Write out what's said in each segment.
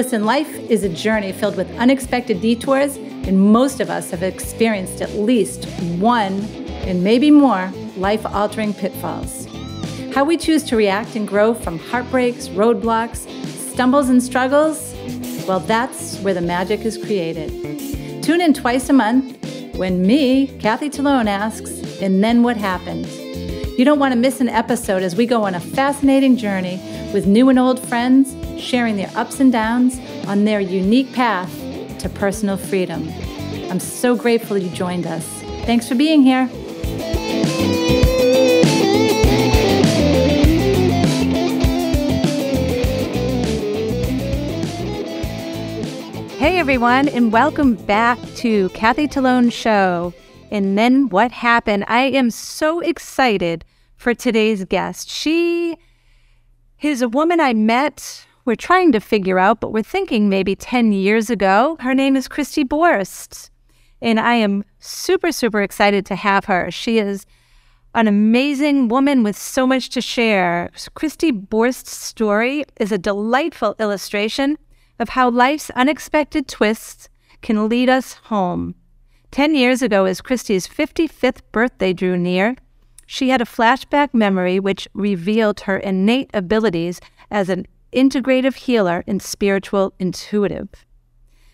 Listen, life is a journey filled with unexpected detours, and most of us have experienced at least one, and maybe more, life altering pitfalls. How we choose to react and grow from heartbreaks, roadblocks, stumbles, and struggles, well, that's where the magic is created. Tune in twice a month when me, Kathy Talone, asks, and then what happened? You don't want to miss an episode as we go on a fascinating journey with new and old friends sharing their ups and downs on their unique path to personal freedom. I'm so grateful you joined us. Thanks for being here. Hey everyone, and welcome back to Kathy Talone Show. And then what happened? I am so excited for today's guest. She is a woman I met, we're trying to figure out, but we're thinking maybe 10 years ago. Her name is Kristi Borst. And I am super, super excited to have her. She is an amazing woman with so much to share. Kristi Borst's story is a delightful illustration of how life's unexpected twists can lead us home. Ten years ago, as Kristi's 55th birthday drew near, she had a flashback memory which revealed her innate abilities as an integrative healer and spiritual intuitive.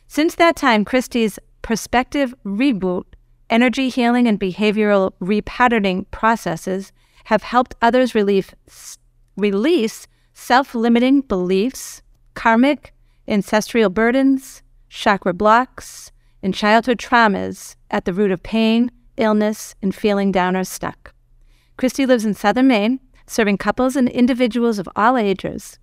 Since that time, Kristi's perspective reboot, energy healing, and behavioral repatterning processes have helped others relieve, release self limiting beliefs, karmic, ancestral burdens, chakra blocks, and childhood traumas at the root of pain, illness, and feeling down or stuck. Kristi lives in southern Maine, serving couples and individuals of all ages.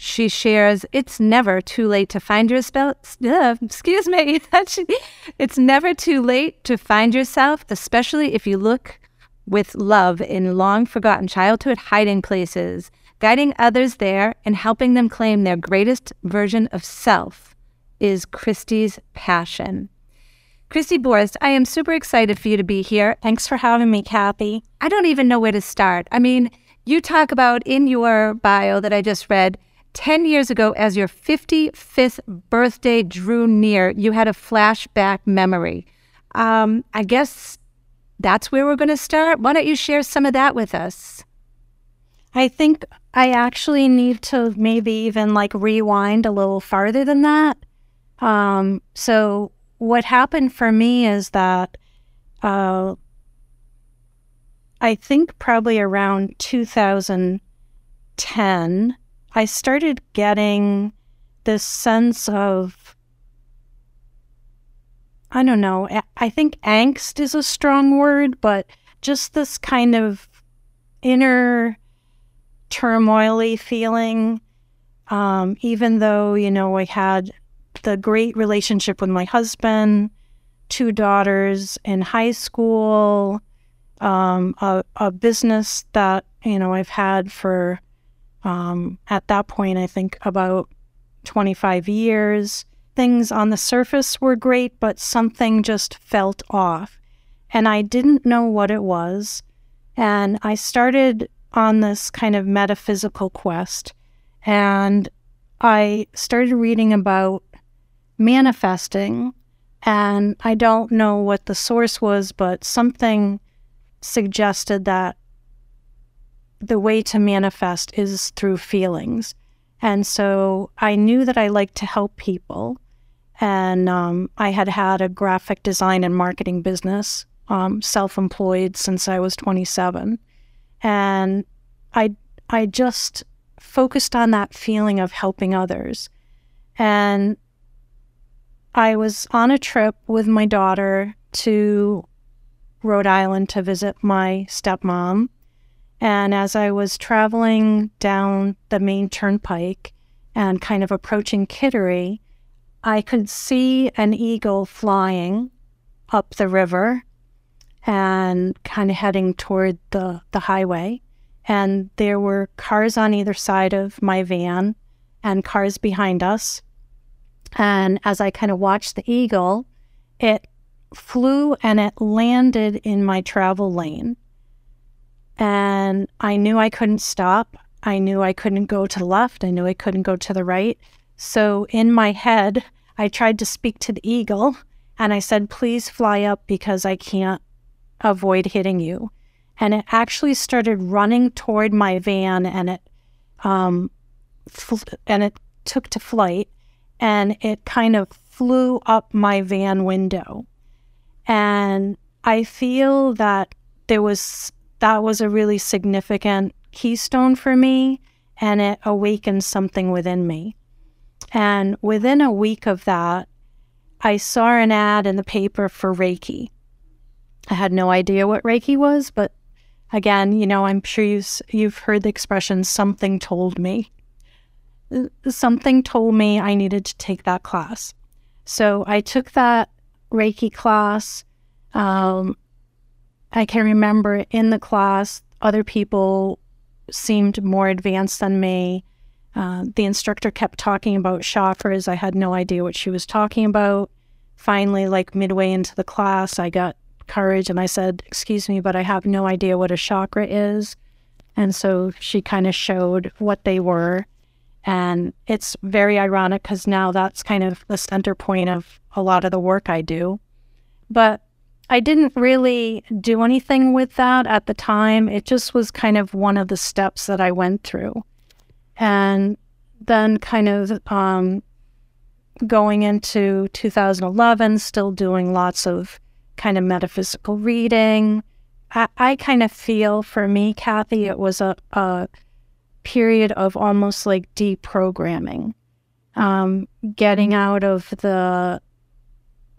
She shares, it's never too late to find yourself. Uh, excuse me. it's never too late to find yourself, especially if you look with love in long forgotten childhood hiding places, guiding others there and helping them claim their greatest version of self is Kristi's passion. Kristi Borst, I am super excited for you to be here. Thanks for having me, Kathy. I don't even know where to start. I mean, you talk about in your bio that I just read 10 years ago, as your 55th birthday drew near, you had a flashback memory. Um, I guess that's where we're going to start. Why don't you share some of that with us? I think I actually need to maybe even like rewind a little farther than that. Um, so what happened for me is that uh, I think probably around 2010, I started getting this sense of, I don't know, I think angst is a strong word, but just this kind of inner turmoily feeling. Um, even though, you know, I had the great relationship with my husband, two daughters in high school, um, a, a, business that you know I've had for um, at that point I think about 25 years. Things on the surface were great, but something just felt off, and I didn't know what it was. And I started on this kind of metaphysical quest, and I started reading about manifesting. And I don't know what the source was, but something suggested that the way to manifest is through feelings. And so I knew that I liked to help people. And um, I had had a graphic design and marketing business, um, self employed since I was 27. And I, I just focused on that feeling of helping others. And I was on a trip with my daughter to Rhode Island to visit my stepmom. And as I was traveling down the Maine turnpike and kind of approaching Kittery, I could see an eagle flying up the river and kind of heading toward the, the highway. And there were cars on either side of my van and cars behind us. And as I kind of watched the eagle, it flew and it landed in my travel lane. And I knew I couldn't stop. I knew I couldn't go to the left. I knew I couldn't go to the right. So in my head, I tried to speak to the eagle and I said, please fly up because I can't avoid hitting you. And it actually started running toward my van and it, um, and it took to flight and it kind of flew up my van window. And I feel that there was, that was a really significant keystone for me and it awakened something within me. And within a week of that, I saw an ad in the paper for Reiki. I had no idea what Reiki was, but again, you know, I'm sure you've, you've heard the expression, something told me. Something told me I needed to take that class. So I took that Reiki class. Um, I can remember in the class, other people seemed more advanced than me. Uh, the instructor kept talking about chakras. I had no idea what she was talking about. Finally, like midway into the class, I got courage and I said, Excuse me, but I have no idea what a chakra is. And so she kind of showed what they were. And it's very ironic because now that's kind of the center point of a lot of the work I do. But I didn't really do anything with that at the time. It just was kind of one of the steps that I went through and then kind of um, going into 2011, still doing lots of kind of metaphysical reading. I, I kind of feel for me, Kathy, it was a, a period of almost like deprogramming, um, getting out of the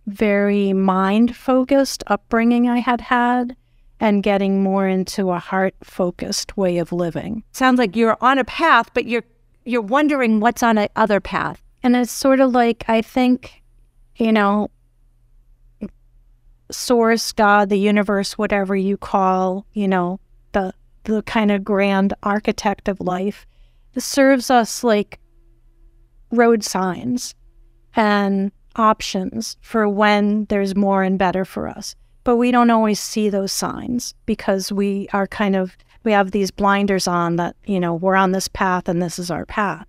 very mind focused upbringing I had had and getting more into a heart focused way of living. Sounds like you're on a path, but you're you're wondering what's on a other path. And it's sort of like I think, you know, source, God, the universe, whatever you call, you know, the the kind of grand architect of life, serves us like road signs and options for when there's more and better for us. But we don't always see those signs because we are kind of we have these blinders on that you know we're on this path and this is our path.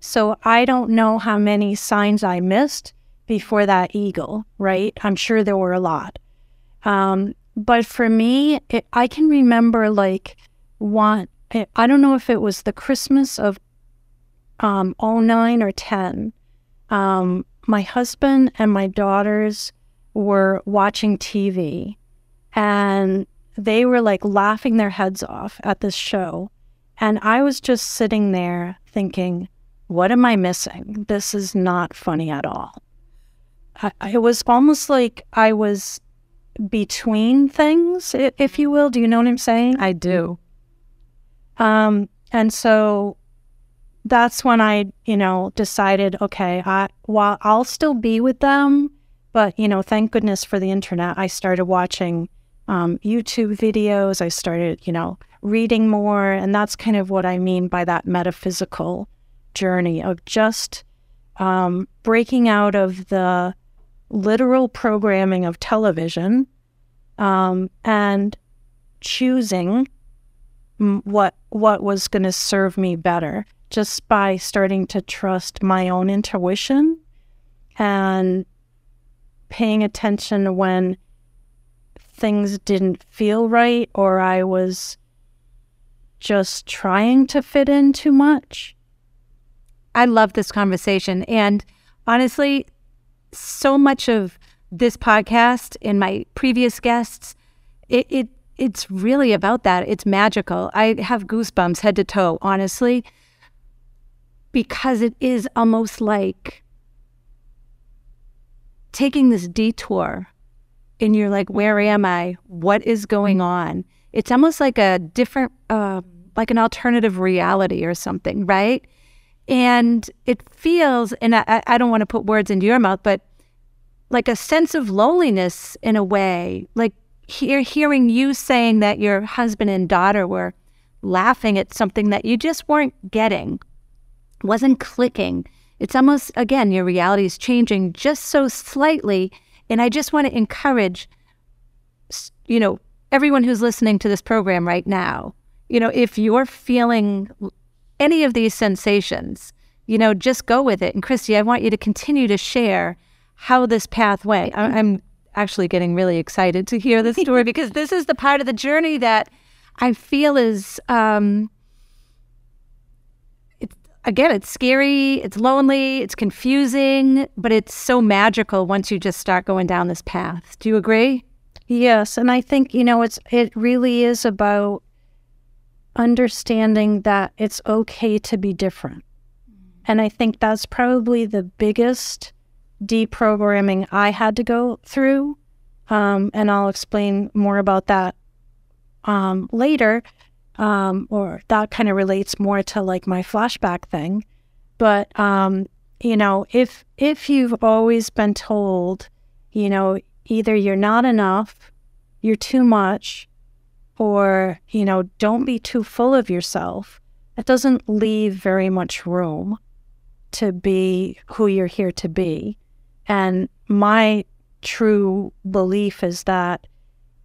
So i don't know how many signs i missed before that eagle right? I'm sure there were a lot. Um, but for me it, i can remember like one i don't know if it was the christmas of um, 09 or 10 um, my husband and my daughters were watching TV and they were like laughing their heads off at this show. And I was just sitting there thinking, what am I missing? This is not funny at all. I, it was almost like I was between things, if you will. Do you know what I'm saying? I do. Um, and so that's when I, you know, decided, okay, I while I'll still be with them, but, you know, thank goodness for the internet. I started watching um, YouTube videos. I started, you know, reading more. And that's kind of what I mean by that metaphysical journey of just um, breaking out of the literal programming of television um, and choosing what what was going to serve me better just by starting to trust my own intuition and paying attention when things didn't feel right or I was just trying to fit in too much. I love this conversation. And honestly, so much of this podcast and my previous guests, it, it it's really about that. It's magical. I have goosebumps head to toe, honestly, because it is almost like taking this detour and you're like, where am I? What is going on? It's almost like a different, uh, like an alternative reality or something, right? And it feels, and I, I don't want to put words into your mouth, but like a sense of loneliness in a way. Like hear, hearing you saying that your husband and daughter were laughing at something that you just weren't getting, wasn't clicking. It's almost, again, your reality is changing just so slightly. And I just want to encourage, you know, everyone who's listening to this program right now, you know, if you're feeling any of these sensations, you know, just go with it. And Christy, I want you to continue to share how this path went. I- I'm actually getting really excited to hear this story because this is the part of the journey that I feel is, um, again, it's scary, it's lonely, it's confusing, but it's so magical once you just start going down this path. Do you agree? Yes, and I think you know it's it really is about understanding that it's okay to be different. And I think that's probably the biggest deprogramming I had to go through. Um, and I'll explain more about that um, later. Um, or that kind of relates more to like my flashback thing. But um, you know, if if you've always been told, you know, either you're not enough, you're too much, or, you know, don't be too full of yourself, it doesn't leave very much room to be who you're here to be. And my true belief is that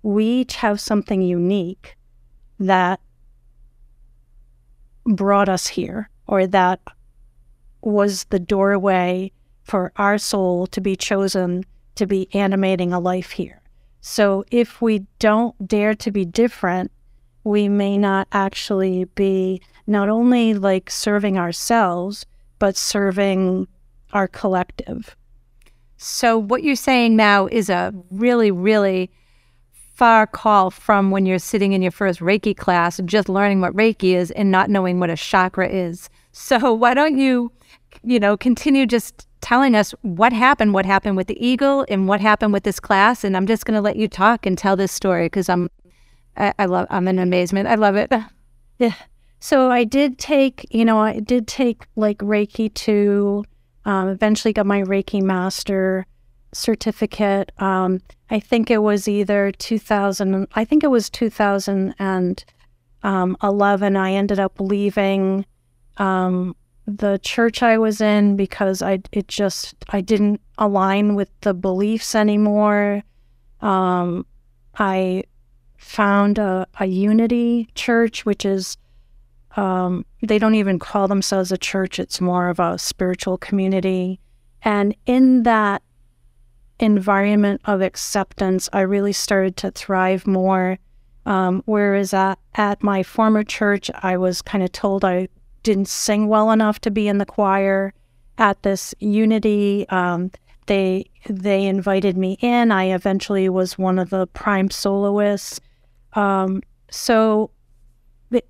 we each have something unique that brought us here or that was the doorway for our soul to be chosen to be animating a life here. So if we don't dare to be different, we may not actually be not only like serving ourselves, but serving our collective. So, what you're saying now is a really, really far call from when you're sitting in your first Reiki class, just learning what Reiki is and not knowing what a chakra is. So, why don't you, you know, continue just telling us what happened, what happened with the eagle, and what happened with this class? And I'm just going to let you talk and tell this story because I'm, I, I love, I'm in amazement. I love it. Yeah. So I did take, you know, I did take like Reiki to um, eventually got my Reiki master certificate. Um, I think it was either 2000, I think it was 2011. Um, I ended up leaving um, the church I was in because I it just I didn't align with the beliefs anymore. Um, I found a, a unity church, which is um, they don't even call themselves a church, it's more of a spiritual community. And in that environment of acceptance, I really started to thrive more. Um, whereas at, at my former church, I was kind of told I didn't sing well enough to be in the choir. At this unity, um, they they invited me in. I eventually was one of the prime soloists. Um, so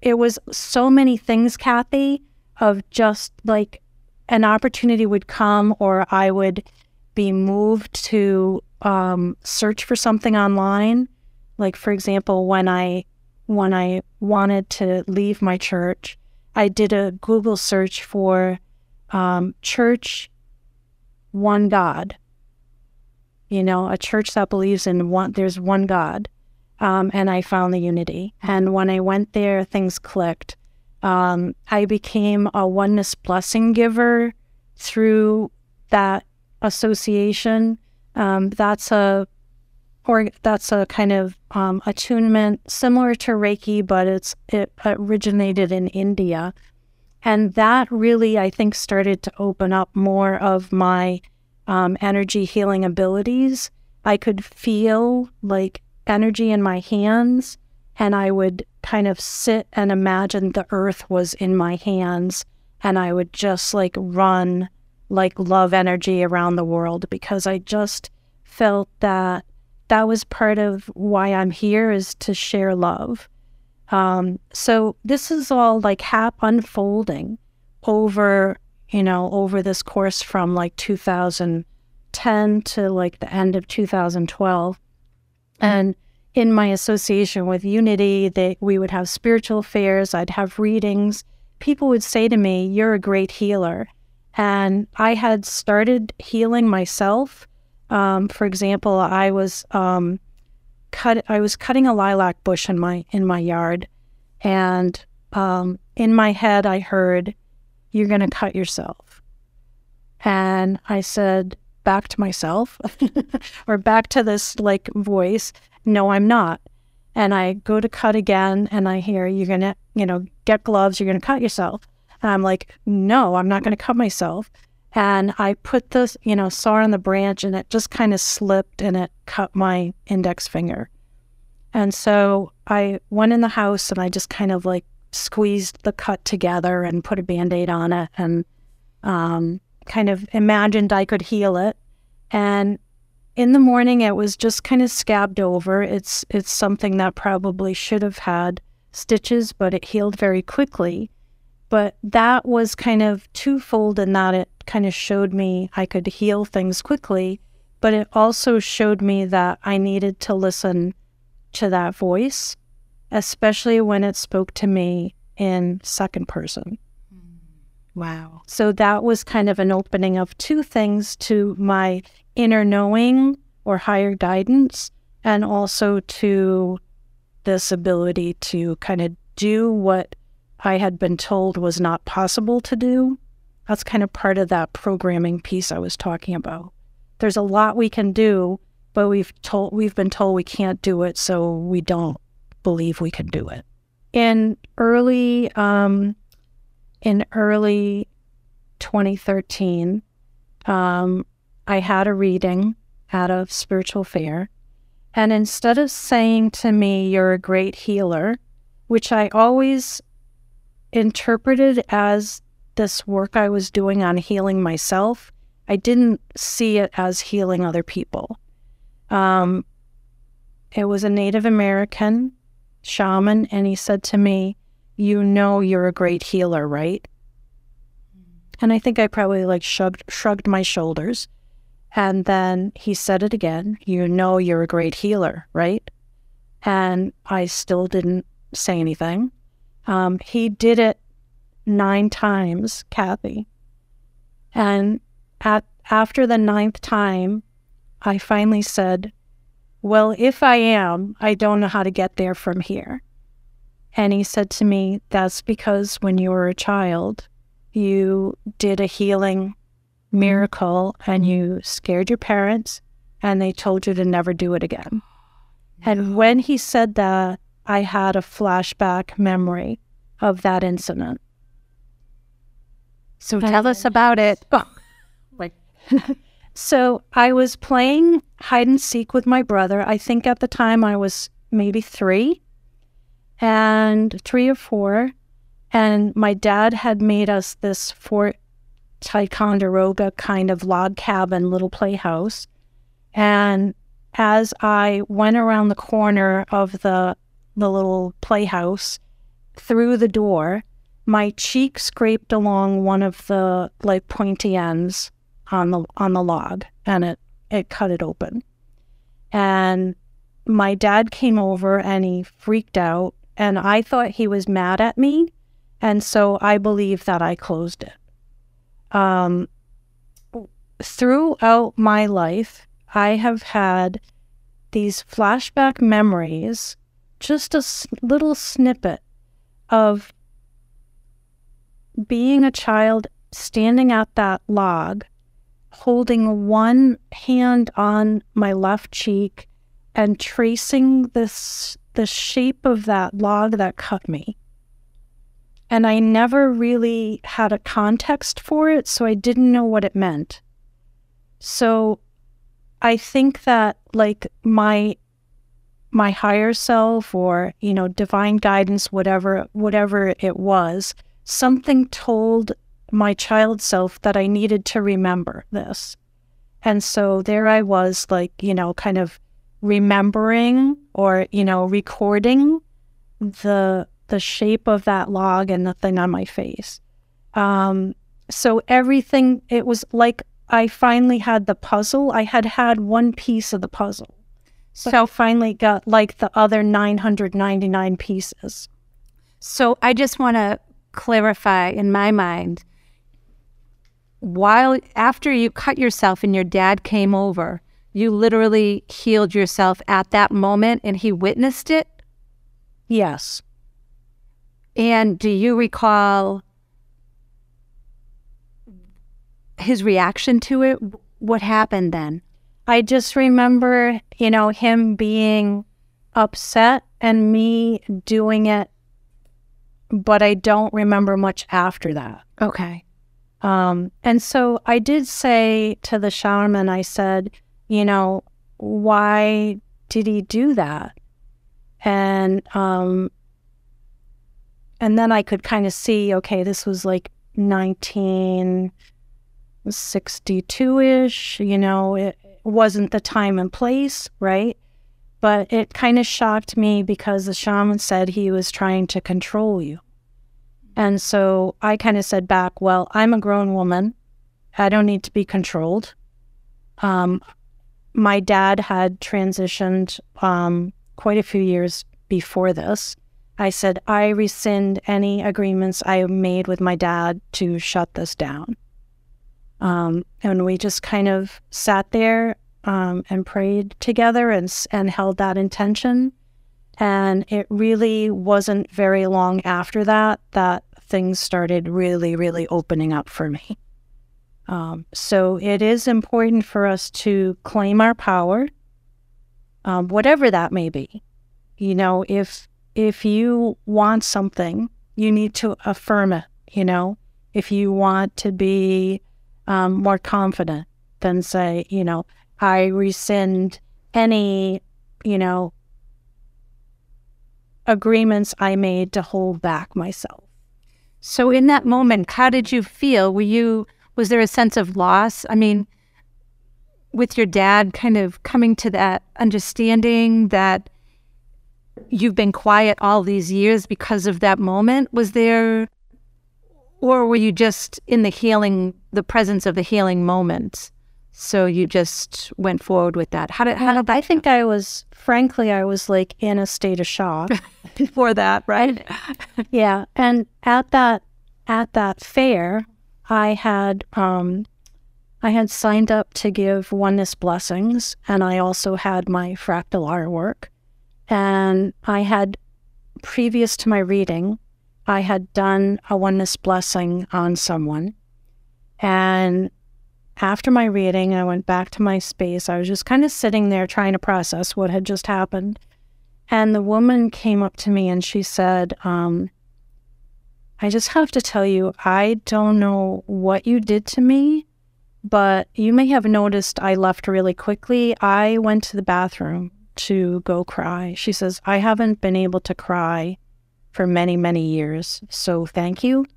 it was so many things, Kathy, of just like an opportunity would come or I would be moved to um, search for something online. Like for example, when I when I wanted to leave my church, I did a Google search for um, church one God. You know, a church that believes in one. There's one God um, and I found the unity. And when I went there, things clicked. Um, I became a oneness blessing giver through that association. Um, that's a or that's a kind of um, attunement similar to Reiki, but it's it originated in India, and that really I think started to open up more of my um, energy healing abilities. I could feel like energy in my hands and I would kind of sit and imagine the earth was in my hands and I would just like run like love energy around the world because I just felt that that was part of why I'm here is to share love. Um, so this is all like hap unfolding over, you know, over this course from like 2010 to like the end of 2012. And in my association with Unity, that we would have spiritual fairs, I'd have readings. People would say to me, You're a great healer. And I had started healing myself. Um, for example, I was um, cut I was cutting a lilac bush in my in my yard and um, in my head I heard, You're gonna cut yourself. And I said, back to myself or back to this like voice, no, I'm not. And I go to cut again and I hear, you're going to, you know, get gloves, you're going to cut yourself. And I'm like, no, I'm not going to cut myself. And I put this, you know, saw on the branch and it just kind of slipped and it cut my index finger. And so I went in the house and I just kind of like squeezed the cut together and put a band aid on it and um, kind of imagined I could heal it. And in the morning, it was just kind of scabbed over. It's it's something that probably should have had stitches, but it healed very quickly. But that was kind of twofold in that it kind of showed me I could heal things quickly, but it also showed me that I needed to listen to that voice, especially when it spoke to me in second person. Wow. So that was kind of an opening of two things to my inner knowing or higher guidance, and also to this ability to kind of do what I had been told was not possible to do. That's kind of part of that programming piece I was talking about. There's a lot we can do, but we've told we've been told we can't do it, so we don't believe we can do it. In early um, in early 2013, um, I had a reading at a spiritual fair. And instead of saying to me, You're a great healer, which I always interpreted as this work I was doing on healing myself, I didn't see it as healing other people. Um, it was a Native American shaman, and he said to me, You know, you're a great healer, right? And I think I probably like shrugged, shrugged my shoulders. And then he said it again You know, you're a great healer, right? And I still didn't say anything. Um, he did it nine times, Kathy. And at, after the ninth time, I finally said, Well, if I am, I don't know how to get there from here. And he said to me, That's because when you were a child, you did a healing miracle and you scared your parents and they told you to never do it again. And when he said that, I had a flashback memory of that incident. So tell us about it. like so I was playing hide and seek with my brother. I think at the time I was maybe 3 and 3 or 4 and my dad had made us this Fort Ticonderoga kind of log cabin little playhouse. And as I went around the corner of the the little playhouse through the door, my cheek scraped along one of the like pointy ends on the on the log and it it cut it open. And my dad came over and he freaked out and I thought he was mad at me and so I believe that I closed it. Um, throughout my life, I have had these flashback memories, just a little snippet of being a child standing at that log, holding one hand on my left cheek and tracing this the shape of that log that cut me and I never really had a context for it, so I didn't know what it meant. So I think that like my my higher self or you know divine guidance whatever whatever it was something told my child self that I needed to remember this. And so there I was like, you know, kind of remembering or, you know, recording the the shape of that log and the thing on my face. Um, so everything, it was like I finally had the puzzle. I had had one piece of the puzzle. So I finally got like the other 999 pieces. So I just want to clarify in my mind while after you cut yourself and your dad came over, you literally healed yourself at that moment and he witnessed it? Yes. And do you recall his reaction to it? What happened then? I just remember, you know, him being upset and me doing it but I don't remember much after that. Okay. Um, and so I did say to the shaman, I said, you know, why did he do that? And um, and then I could kind of see, okay, this was like 1962 ish, you know, it wasn't the time and place, right? But it kind of shocked me because the shaman said he was trying to control you. And so I kind of said back, well, I'm a grown woman. I don't need to be controlled. Um, my dad had transitioned um, quite a few years before this. I said, I rescind any agreements I made with my dad to shut this down. Um, and we just kind of sat there um, and prayed together and, and held that intention. And it really wasn't very long after that that things started really, really opening up for me. Um, so it is important for us to claim our power, um, whatever that may be. You know, if if you want something, you need to affirm it. You know, if you want to be um, more confident, than say, you know, I rescind any, you know, agreements I made to hold back myself. So in that moment, how did you feel? Were you was there a sense of loss? I mean, with your dad kind of coming to that understanding that you've been quiet all these years because of that moment, was there or were you just in the healing the presence of the healing moment? So you just went forward with that. How did how did I think I was frankly I was like in a state of shock before that, right? yeah, and at that at that fair, I had um, I had signed up to give oneness blessings, and I also had my fractal artwork, and I had previous to my reading, I had done a oneness blessing on someone, and after my reading, I went back to my space. I was just kind of sitting there trying to process what had just happened. And the woman came up to me and she said, um, I just have to tell you, I don't know what you did to me, but you may have noticed I left really quickly. I went to the bathroom to go cry. She says, I haven't been able to cry for many, many years. So thank you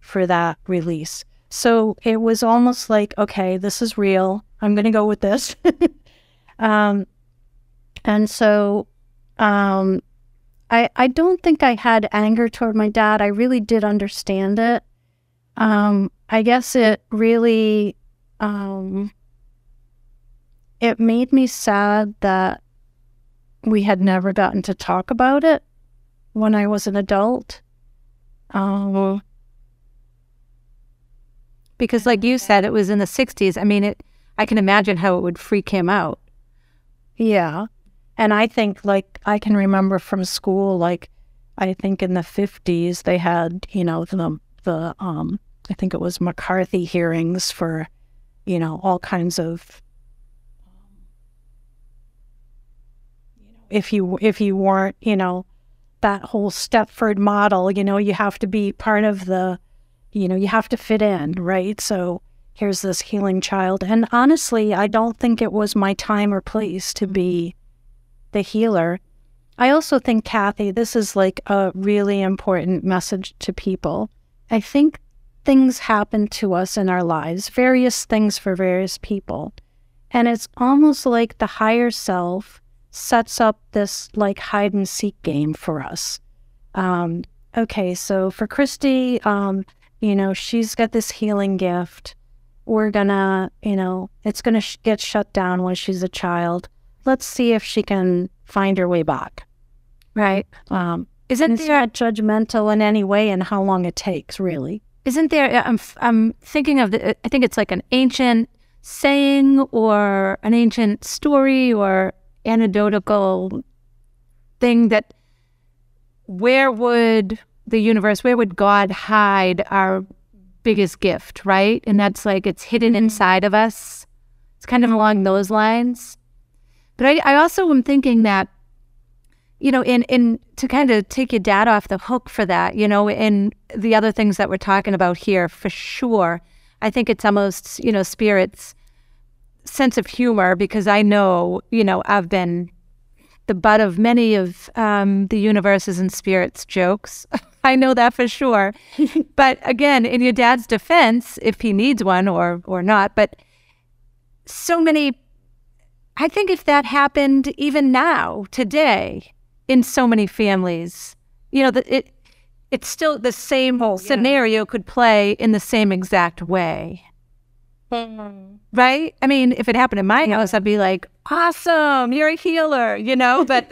for that release. So it was almost like, okay, this is real. I'm going to go with this. um, and so um, I, I don't think I had anger toward my dad. I really did understand it. Um, I guess it really um, it made me sad that we had never gotten to talk about it when I was an adult. Um, because like you said it was in the 60s i mean it i can imagine how it would freak him out. Yeah. And i think like i can remember from school like i think in the 50s they had you know the the um i think it was mccarthy hearings for you know all kinds of you know, if you if you weren't you know that whole stepford model you know you have to be part of the you know, you have to fit in, right? So here's this healing child. And honestly, I don't think it was my time or place to be the healer. I also think, Kathy, this is like a really important message to people. I think things happen to us in our lives, various things for various people. And it's almost like the higher self sets up this like hide and seek game for us. Um, okay, so for Kristi, um, you know, she's got this healing gift. We're gonna, you know, it's gonna sh- get shut down when she's a child. Let's see if she can find her way back. Right. Um, isn't there not judgmental in any way and how long it takes, really? Isn't there? I'm I'm thinking of the. I think it's like an ancient saying or an ancient story or anecdotal thing that where would the universe, where would God hide our biggest gift, right? And that's like it's hidden mm-hmm. inside of us. It's kind of along those lines. But I, I also am thinking that you know, in in to kind of take your dad off the hook for that, you know, and the other things that we're talking about here for sure. I think it's almost, you know, spirits sense of humor because I know, you know, I've been the butt of many of um, the universes and spirits jokes. I know that for sure. but again, in your dad's defense, if he needs one or or not, but so many. I think if that happened even now, today, in so many families, you know, that it it's still the same oh, scenario could play in the same exact way. Mm. Right? I mean, if it happened in my house, I'd be like, "Awesome, you're a healer," you know. But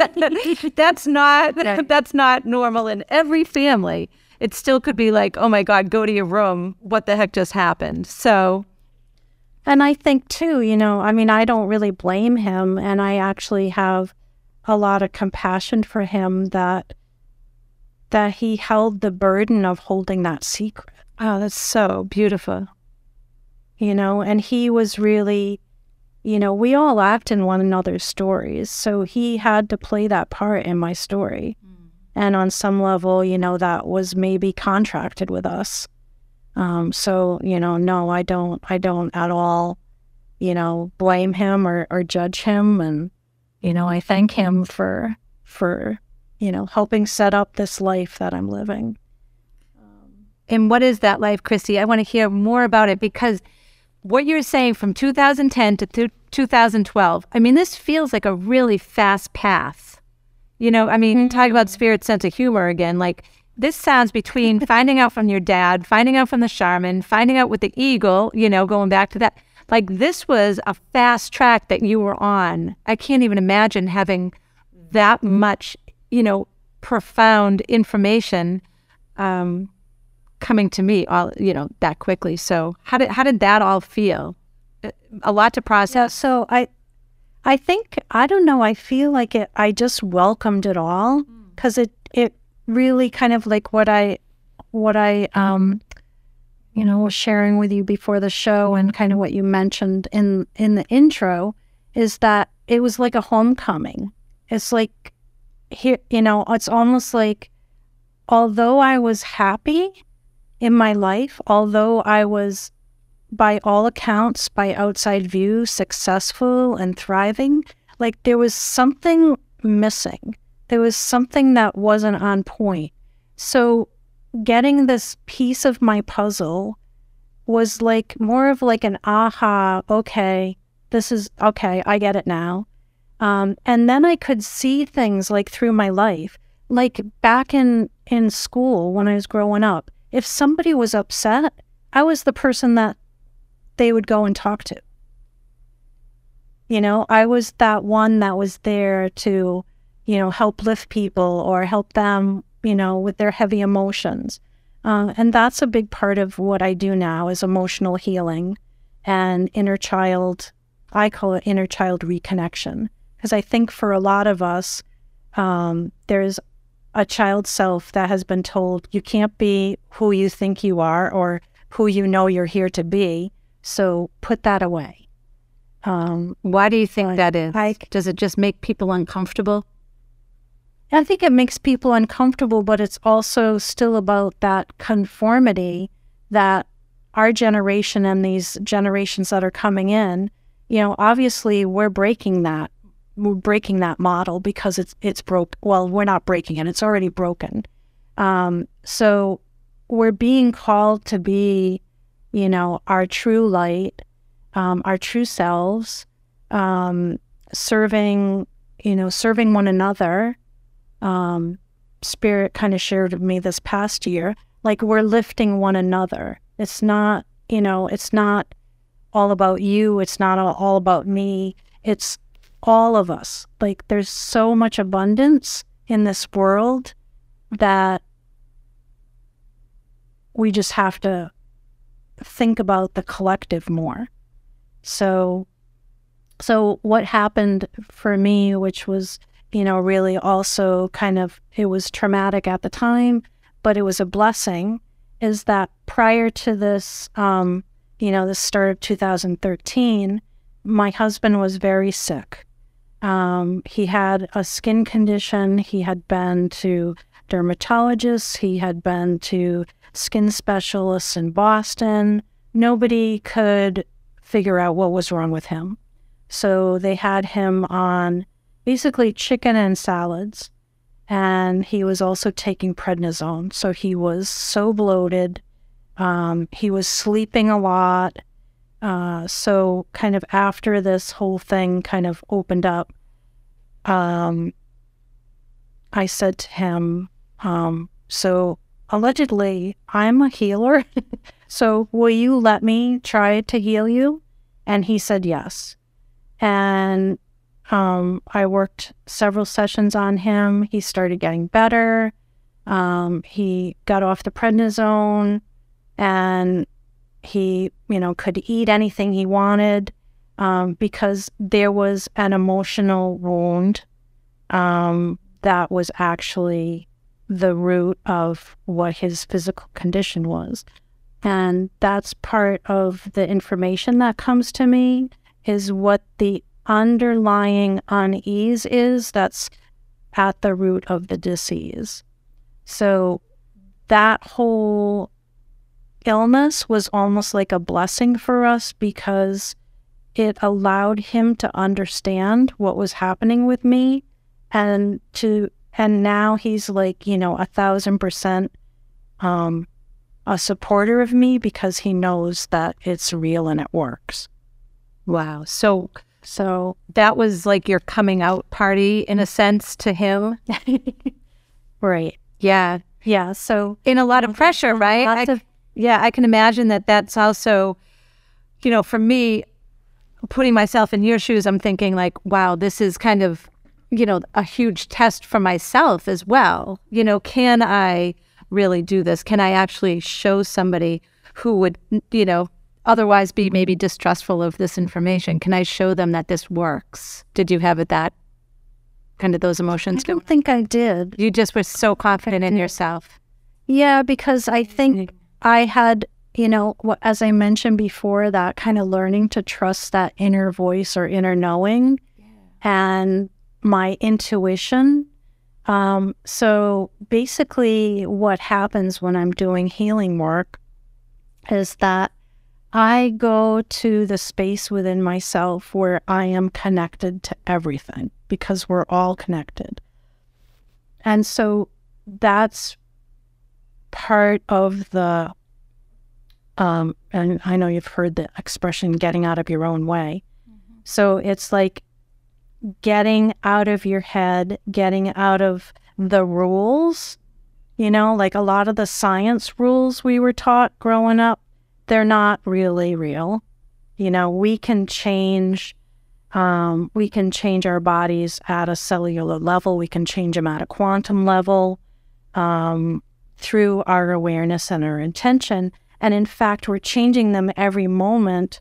that's not that's not normal in every family. It still could be like, "Oh my God, go to your room. What the heck just happened?" So, and I think too, you know, I mean, I don't really blame him, and I actually have a lot of compassion for him that that he held the burden of holding that secret. Oh, that's so beautiful you know, and he was really, you know, we all act in one another's stories. So he had to play that part in my story. Mm. And on some level, you know, that was maybe contracted with us. Um, so, you know, no, I don't, I don't at all, you know, blame him or, or judge him. And, you know, I thank him for, for, you know, helping set up this life that I'm living. And what is that life, Kristi? I want to hear more about it because what you're saying from 2010 to th- 2012, I mean, this feels like a really fast path. You know, I mean, mm-hmm. talk about spirit sense of humor again. Like, this sounds between finding out from your dad, finding out from the shaman, finding out with the eagle, you know, going back to that. Like, this was a fast track that you were on. I can't even imagine having that much, you know, profound information um, coming to me all you know that quickly. So how did how did that all feel? A lot to process. Yeah, so I I think I don't know. I feel like it. I just welcomed it all because mm. it it really kind of like what I what I um you know was sharing with you before the show and kind of what you mentioned in in the intro is that it was like a homecoming. It's like here you know it's almost like although I was happy in my life, although I was, by all accounts, by outside view, successful and thriving, like there was something missing. There was something that wasn't on point. So, getting this piece of my puzzle was like more of like an aha, okay, this is okay, I get it now. Um, and then I could see things like through my life, like back in in school when I was growing up if somebody was upset, I was the person that they would go and talk to. You know, I was that one that was there to, you know, help lift people or help them, you know, with their heavy emotions. Uh, and that's a big part of what I do now is emotional healing and inner child. I call it inner child reconnection because I think for a lot of us, um, there's a child self that has been told you can't be who you think you are or who you know you're here to be. So put that away. Um, Why do you think that is? I, Does it just make people uncomfortable? I think it makes people uncomfortable, but it's also still about that conformity that our generation and these generations that are coming in, you know, obviously we're breaking that we're breaking that model because it's it's broke. Well, we're not breaking it; it's already broken. Um, so we're being called to be, you know, our true light, um, our true selves, um, serving, you know, serving one another. Um, Spirit kind of shared with me this past year, like we're lifting one another. It's not, you know, it's not all about you. It's not all about me. It's all of us. Like there's so much abundance in this world that we just have to think about the collective more. So so what happened for me which was you know really also kind of it was traumatic at the time but it was a blessing is that prior to this um you know the start of 2013 my husband was very sick Um, he had a skin condition. He had been to dermatologists. He had been to skin specialists in Boston. Nobody could figure out what was wrong with him. So they had him on basically chicken and salads. And he was also taking prednisone. So he was so bloated. Um, he was sleeping a lot. Uh, so, kind of after this whole thing kind of opened up, um, I said to him, um, So, allegedly, I'm a healer. so, will you let me try to heal you? And he said yes. And um, I worked several sessions on him. He started getting better. Um, he got off the prednisone and he, you know, could eat anything he wanted um, because there was an emotional wound um, that was actually the root of what his physical condition was. And that's part of the information that comes to me is what the underlying unease is that's at the root of the disease. So that whole illness was almost like a blessing for us because it allowed him to understand what was happening with me and to and now he's like you know a thousand percent um a supporter of me because he knows that it's real and it works. Wow. So so that was like your coming out party in a sense to him? Right. Yeah. Yeah so in a lot of pressure right? lots I, of yeah, I can imagine that that's also, you know, for me, putting myself in your shoes, I'm thinking like, wow, this is kind of, you know, a huge test for myself as well. You know, can I really do this? Can I actually show somebody who would, you know, otherwise be maybe distrustful of this information? Can I show them that this works? Did you have it that kind of those emotions? I don't think I did. You just were so confident in yourself. Yeah, because I think mm-hmm. I had, you know, as I mentioned before, that kind of learning to trust that inner voice or inner knowing yeah. and my intuition. Um, so basically, what happens when I'm doing healing work is that I go to the space within myself where I am connected to everything because we're all connected. And so that's part of the um, and I know you've heard the expression getting out of your own way. Mm-hmm. So it's like getting out of your head, getting out of the rules. You know, like a lot of the science rules we were taught growing up, they're not really real. You know, we can change um, we can change our bodies at a cellular level. We can change them at a quantum level. Um, through our awareness and our intention. And in fact, we're changing them every moment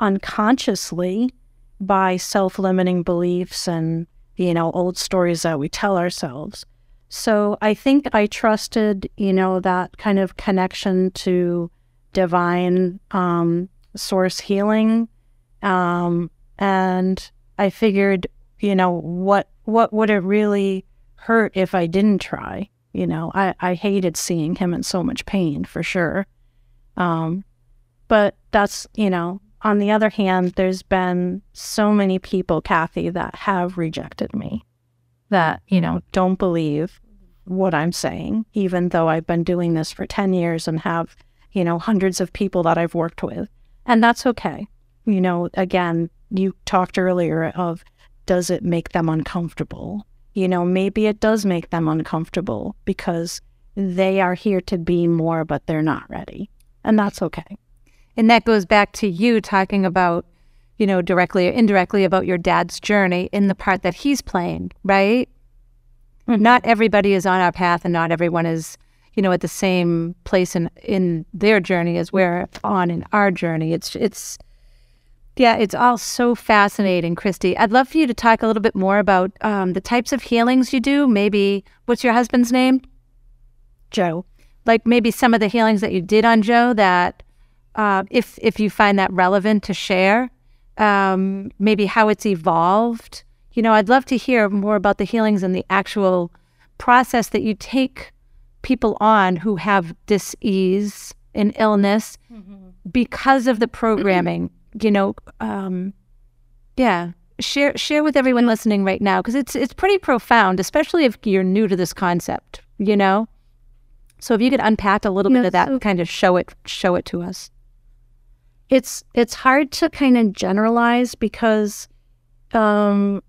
unconsciously by self limiting beliefs and, you know, old stories that we tell ourselves. So I think I trusted, you know, that kind of connection to divine um, source healing. Um, and I figured, you know, what what would it really hurt if I didn't try? You know, I, I hated seeing him in so much pain for sure. Um, but that's, you know, on the other hand, there's been so many people, Kathy, that have rejected me that, you know, don't believe what I'm saying, even though I've been doing this for 10 years and have, you know, hundreds of people that I've worked with. And that's okay. You know, again, you talked earlier of does it make them uncomfortable? You know, maybe it does make them uncomfortable because they are here to be more, but they're not ready. And that's okay. And that goes back to you talking about, you know, directly or indirectly about your dad's journey in the part that he's playing, right? Mm-hmm. Not everybody is on our path and not everyone is, you know, at the same place in in their journey as we're on in our journey. It's it's yeah, it's all so fascinating, Kristi. I'd love for you to talk a little bit more about um, the types of healings you do. Maybe, what's your husband's name? Joe. Like maybe some of the healings that you did on Joe that, uh, if if you find that relevant to share, um, maybe how it's evolved. you know, I'd love to hear more about the healings and the actual process that you take people on who have dis-ease and illness mm-hmm. because of the programming. You know, um, yeah. Share share with everyone listening right now because it's it's pretty profound, especially if you're new to this concept. You know, so if you could unpack a little bit of that, so kind of show it show it to us. It's it's hard to kind of generalize because um,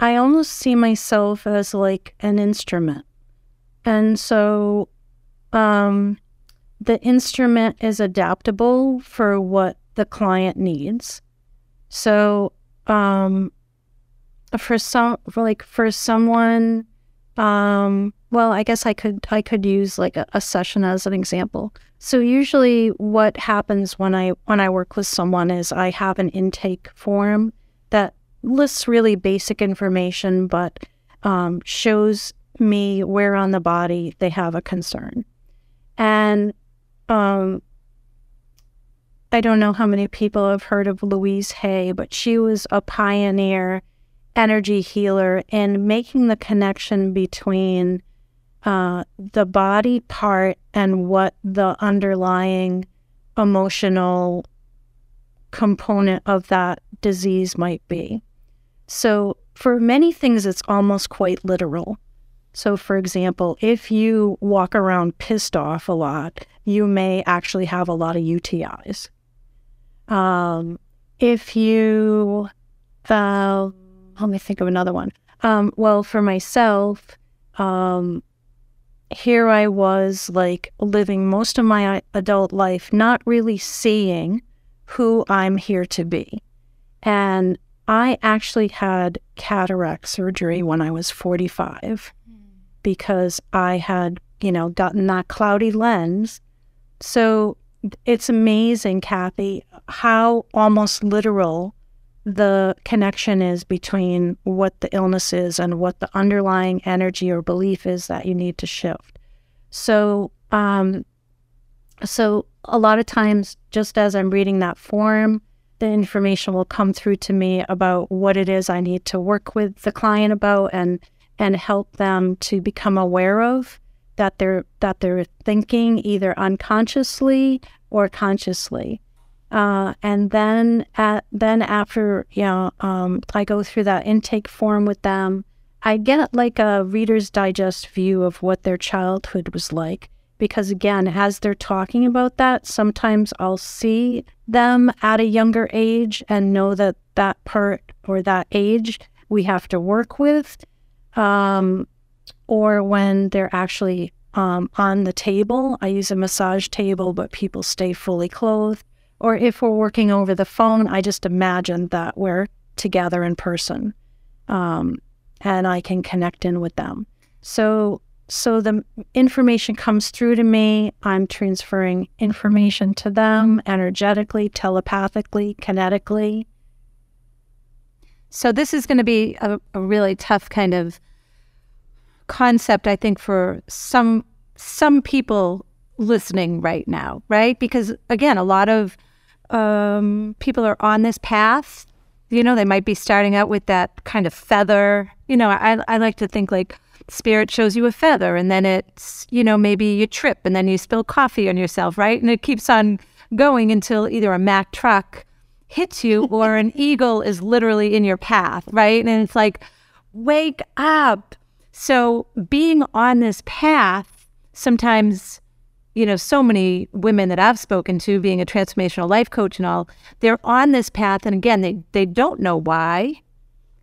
I almost see myself as like an instrument. And so um, the instrument is adaptable for what the client needs. So um, for some for like for someone um, well i guess i could i could use like a, a, session as an example so usually what happens when i when i work with someone is i have an intake form that lists really basic information, but um, shows me where on the body they have a concern. And um, I don't know how many people have heard of Louise Hay, but she was a pioneer energy healer in making the connection between uh, the body part and what the underlying emotional component of that disease might be. So, for many things, it's almost quite literal. So, for example, if you walk around pissed off a lot, you may actually have a lot of UTIs. Um, if you, uh, let me think of another one. Um, well, for myself, um, here I was like living most of my adult life, not really seeing who I'm here to be. And I actually had cataract surgery when I was 45 because I had, you know, gotten that cloudy lens. So it's amazing, Kathy, how almost literal the connection is between what the illness is and what the underlying energy or belief is that you need to shift. So, um, so a lot of times, just as I'm reading that form, the information will come through to me about what it is I need to work with the client about and and help them to become aware of that they're that they're thinking either unconsciously or consciously. Uh, and then at, then after you know um, I go through that intake form with them, I get like a Reader's Digest view of what their childhood was like because again, as they're talking about that, sometimes I'll see them at a younger age and know that that part or that age we have to work with. Um, or when they're actually um, on the table, I use a massage table, but people stay fully clothed. Or if we're working over the phone, I just imagine that we're together in person um, and I can connect in with them. So so the information comes through to me. I'm transferring information to them energetically, telepathically, kinetically. So this is going to be a, a really tough kind of concept, I think, for some some people listening right now, right? Because again, a lot of um, people are on this path. You know, they might be starting out with that kind of feather. You know, I I like to think like spirit shows you a feather and then it's, you know, maybe you trip and then you spill coffee on yourself, right? And it keeps on going until either a Mack truck hits you or an eagle is literally in your path, right? And it's like, wake up. So being on this path, sometimes, you know, so many women that I've spoken to, being a transformational life coach and all, they're on this path. And again, they, they don't know why.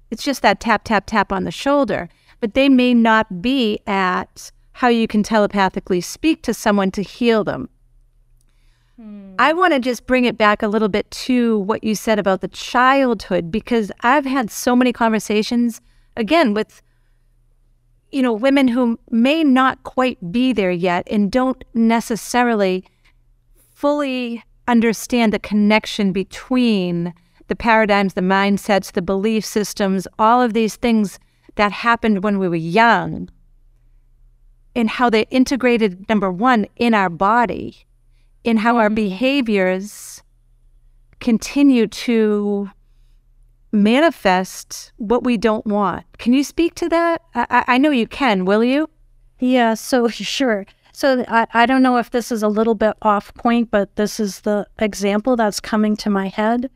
It's just that tap, tap, tap on the shoulder but they may not be at how you can telepathically speak to someone to heal them. Hmm. I want to just bring it back a little bit to what you said about the childhood because I've had so many conversations again with you know women who may not quite be there yet and don't necessarily fully understand the connection between the paradigms, the mindsets, the belief systems, all of these things that happened when we were young and how they integrated, number one, in our body, in how our mm-hmm. behaviors continue to manifest what we don't want. Can you speak to that? I, I know you can. Will you? Yeah. So sure. So I, I don't know if this is a little bit off point, but this is the example that's coming to my head.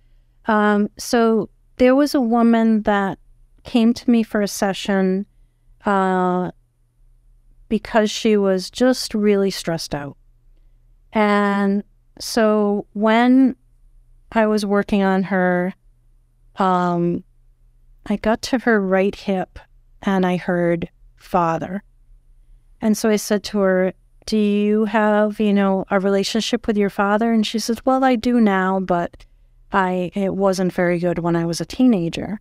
Um, so there was a woman that came to me for a session uh, because she was just really stressed out. And so when I was working on her, um, I got to her right hip and I heard father. And so I said to her, Do you have, you know, a relationship with your father? And she says, Well, I do now, but I it wasn't very good when I was a teenager.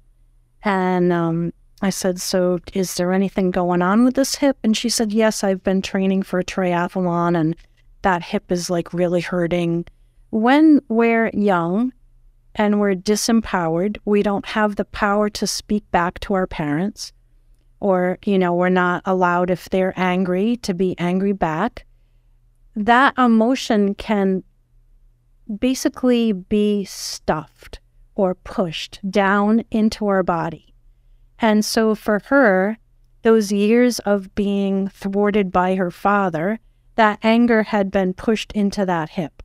And um, I said, So is there anything going on with this hip? And she said, Yes, I've been training for a triathlon and that hip is like really hurting. When we're young and we're disempowered, we don't have the power to speak back to our parents, or, you know, we're not allowed, if they're angry, to be angry back. That emotion can basically be stuffed or pushed down into our body. And so for her, those years of being thwarted by her father, that anger had been pushed into that hip.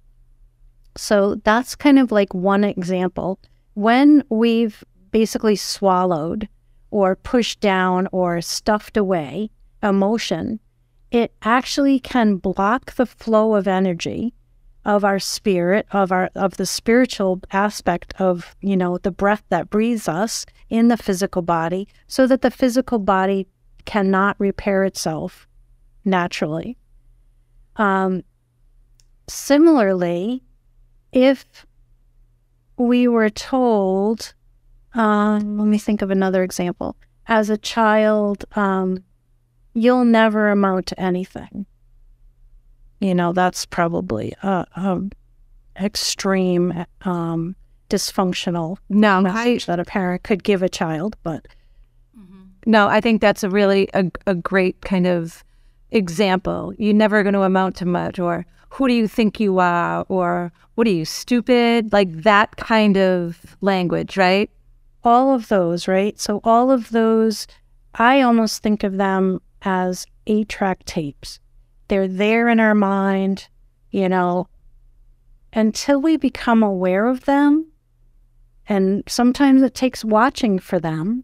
So that's kind of like one example. When we've basically swallowed or pushed down or stuffed away emotion, it actually can block the flow of energy of our spirit of our of the spiritual aspect of you know the breath that breathes us in the physical body so that the physical body cannot repair itself naturally um, similarly if we were told um, let me think of another example as a child um, you'll never amount to anything you know, that's probably a, a extreme um, dysfunctional no, message I, that a parent could give a child. But mm-hmm. no, I think that's a really a, a great kind of example. You're never going to amount to much, or who do you think you are, or what are you stupid? Like that kind of language, right? All of those, right? So all of those, I almost think of them as eight track tapes they're there in our mind, you know, until we become aware of them. And sometimes it takes watching for them.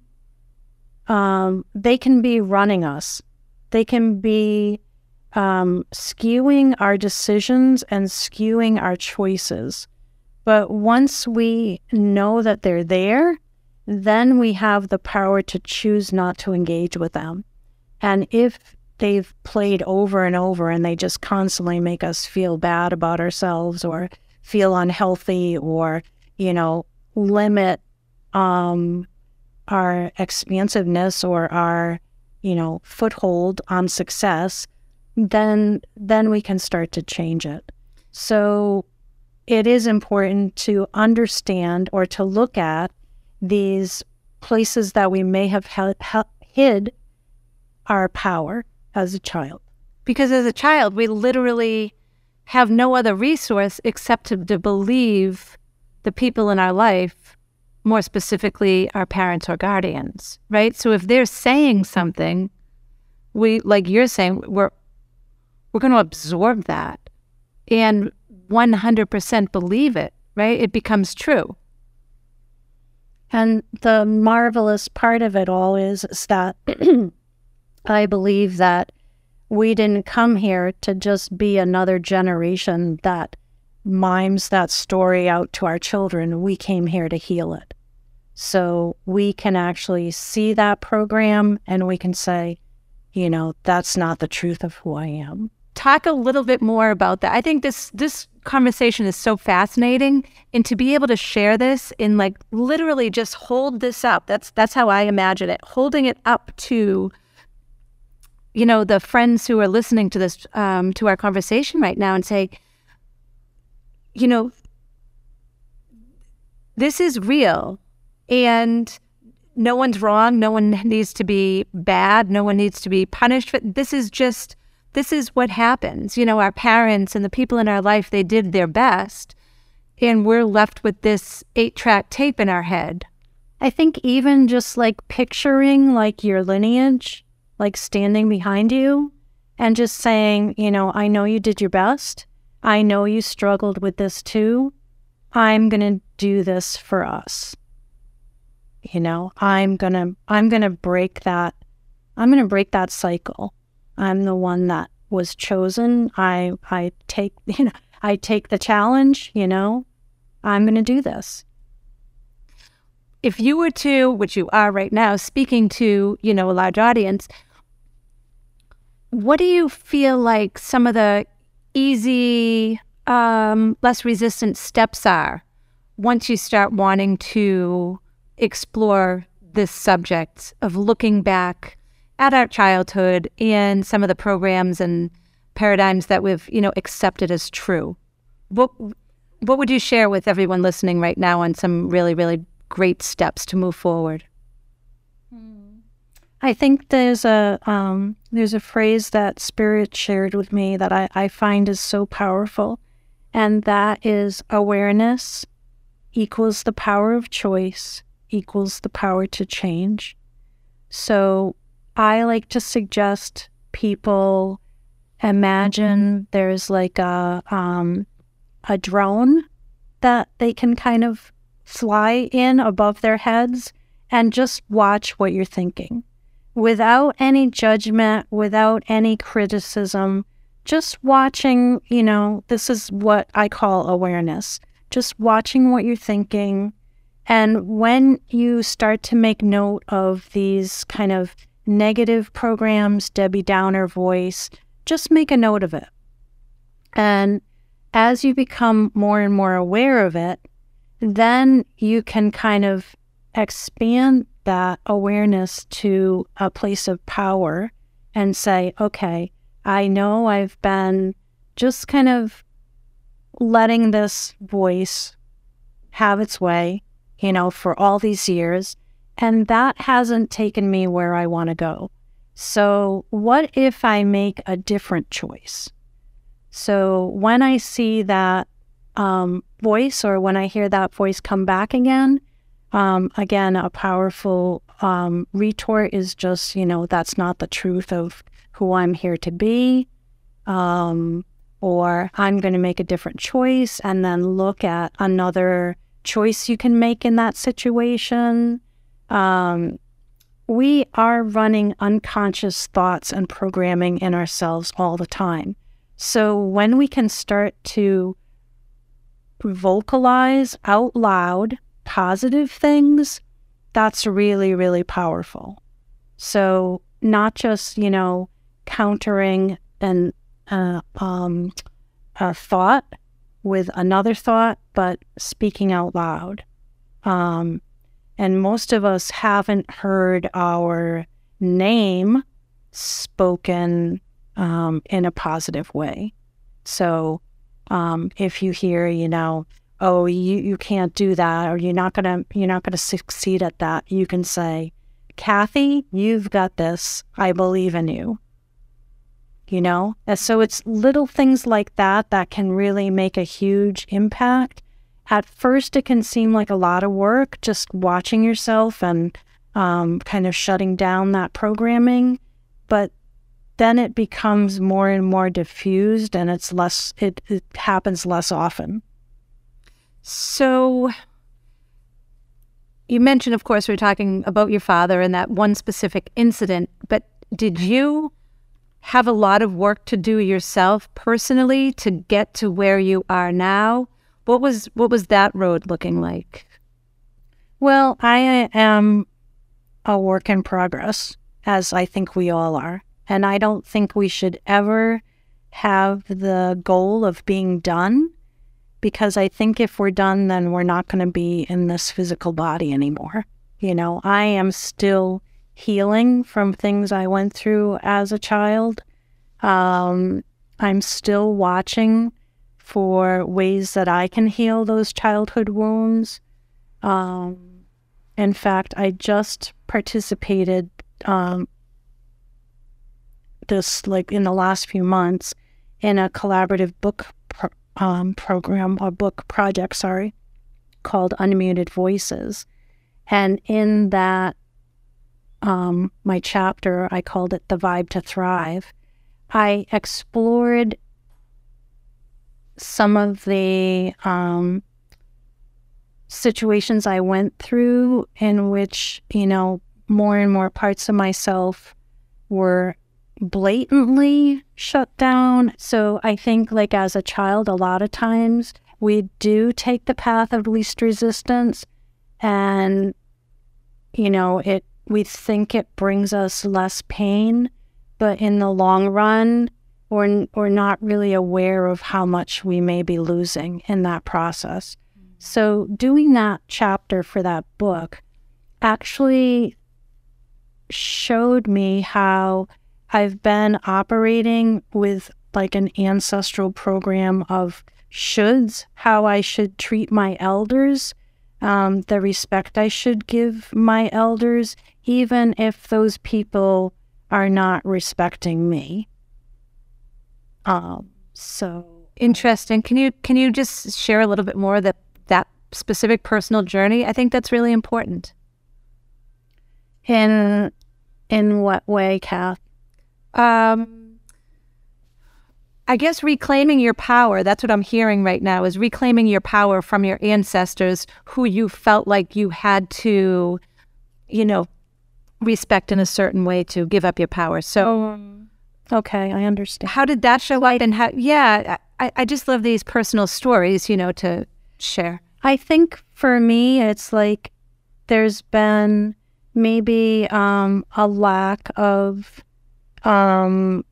Um, they can be running us. They can be um, skewing our decisions and skewing our choices. But once we know that they're there, then we have the power to choose not to engage with them. And if they've played over and over and they just constantly make us feel bad about ourselves or feel unhealthy or you know limit um, our expansiveness or our you know foothold on success then then we can start to change it so it is important to understand or to look at these places that we may have hid our power as a child. Because as a child, we literally have no other resource except to, to believe the people in our life, more specifically our parents or guardians, right? So if they're saying something, we like you're saying, we're we're going to absorb that and 100% believe it, right? It becomes true. And the marvelous part of it all is, is that I believe that we didn't come here to just be another generation that mimes that story out to our children. We came here to heal it. So we can actually see that program and we can say, you know, that's not the truth of who I am. Talk a little bit more about that. I think this this conversation is so fascinating and to be able to share this and like literally just hold this up. That's that's how I imagine it. Holding it up to you know, the friends who are listening to this, um, to our conversation right now and say, you know, this is real and no one's wrong. No one needs to be bad. No one needs to be punished. But this is just, this is what happens. You know, our parents and the people in our life, they did their best. And we're left with this eight track tape in our head. I think even just like picturing like your lineage, like standing behind you and just saying, you know, I know you did your best. I know you struggled with this too. I'm going to do this for us. You know, I'm going to I'm going to break that I'm going to break that cycle. I'm the one that was chosen. I I take, you know, I take the challenge, you know. I'm going to do this. If you were to, which you are right now, speaking to, you know, a large audience, what do you feel like some of the easy, um, less resistant steps are once you start wanting to explore this subject of looking back at our childhood and some of the programs and paradigms that we've, you know, accepted as true? What what would you share with everyone listening right now on some really, really great steps to move forward? I think there's a um, there's a phrase that Spirit shared with me that I, I find is so powerful, and that is awareness equals the power of choice equals the power to change. So I like to suggest people imagine there's like a um, a drone that they can kind of fly in above their heads and just watch what you're thinking without any judgment, without any criticism, just watching, you know, this is what I call awareness. Just watching what you're thinking. And when you start to make note of these kind of negative programs, Debbie Downer voice, just make a note of it. And as you become more and more aware of it, then you can kind of expand that awareness to a place of power and say, okay, I know I've been just kind of letting this voice have its way, you know, for all these years. And that hasn't taken me where I want to go. So, what if I make a different choice? So, when I see that um, voice or when I hear that voice come back again, um, again, a powerful um, retort is just, you know, that's not the truth of who I'm here to be. Um, or I'm going to make a different choice and then look at another choice you can make in that situation. Um, we are running unconscious thoughts and programming in ourselves all the time. So when we can start to vocalize out loud positive things, that's really, really powerful. So, not just, you know, countering an, uh, um, a thought with another thought, but speaking out loud. Um, and most of us haven't heard our name spoken um, in a positive way. So, um, if you hear, you know, oh you, you can't do that or you're not gonna you're not gonna succeed at that you can say kathy you've got this. I believe in you. You know? And so it's little things like that that can really make a huge impact at first it can seem like a lot of work just watching yourself and um, kind of shutting down that programming but then it becomes more and more diffused and it's less it, it happens less often so you mentioned, of course, we are talking about your father and that one specific incident, but did you have a lot of work to do yourself personally to get to where you are now? What was what was that road looking like? Well, I am a work in progress, as I think we all are. And I don't think we should ever have the goal of being done because I think if we're done, then we're not going to be in this physical body anymore. You know, I am still healing from things I went through as a child. Um, I'm still watching for ways that I can heal those childhood wounds. Um, in fact, I just participated um, this like in the last few months in a collaborative book um, program, a book project, sorry, called Unmuted Voices. And in that, um, my chapter, I called it The Vibe to Thrive. I explored some of the um, situations I went through in which, you know, more and more parts of myself were blatantly shut down. So I think, like, as a child, a lot of times we do take the path of least resistance and, you know, it, we think it brings us less pain, but in the long run, we're, we're not really aware of how much we may be losing in that process. So, doing that chapter for that book actually showed me how I've been operating with like an ancestral program of shoulds, how I should treat my elders, um, the respect I should give my elders, even if those people are not respecting me. Um, so interesting. Can you can you just share a little bit more that that specific personal journey? I think that's really important. In in what way, Kath? Um, I guess reclaiming your power. That's what I'm hearing right now. Is reclaiming your power from your ancestors, who you felt like you had to, you know, respect in a certain way to give up your power. So. Um, Okay, I understand. How did that show up? And how, yeah, I, I just love these personal stories, you know, to share. I think for me, it's like there's been maybe um, a lack of um,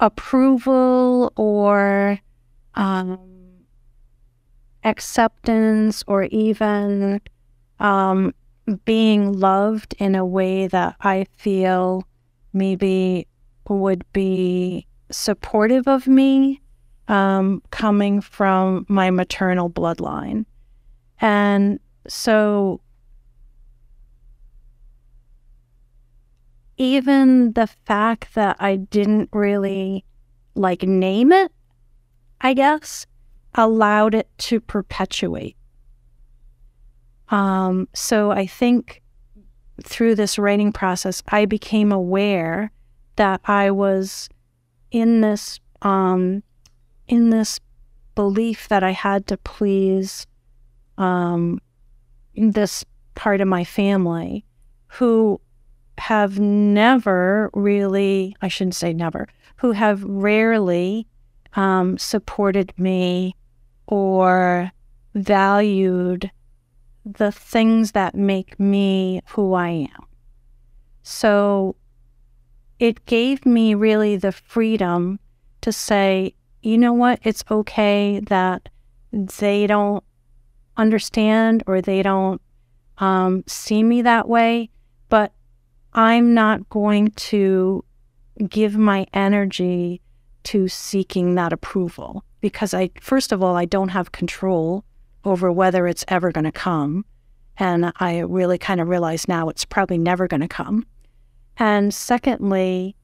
approval or um, acceptance or even um, being loved in a way that I feel maybe would be supportive of me um, coming from my maternal bloodline. And so even the fact that I didn't really like name it, I guess, allowed it to perpetuate. Um, so I think through this writing process, I became aware that I was in this um, in this belief that I had to please um, this part of my family who have never really, I shouldn't say never, who have rarely um, supported me or valued the things that make me who I am. So it gave me really the freedom to say, you know what, it's okay that they don't understand or they don't um, see me that way, but I'm not going to give my energy to seeking that approval because I, first of all, I don't have control over whether it's ever going to come. And I really kind of realize now it's probably never going to come. And secondly,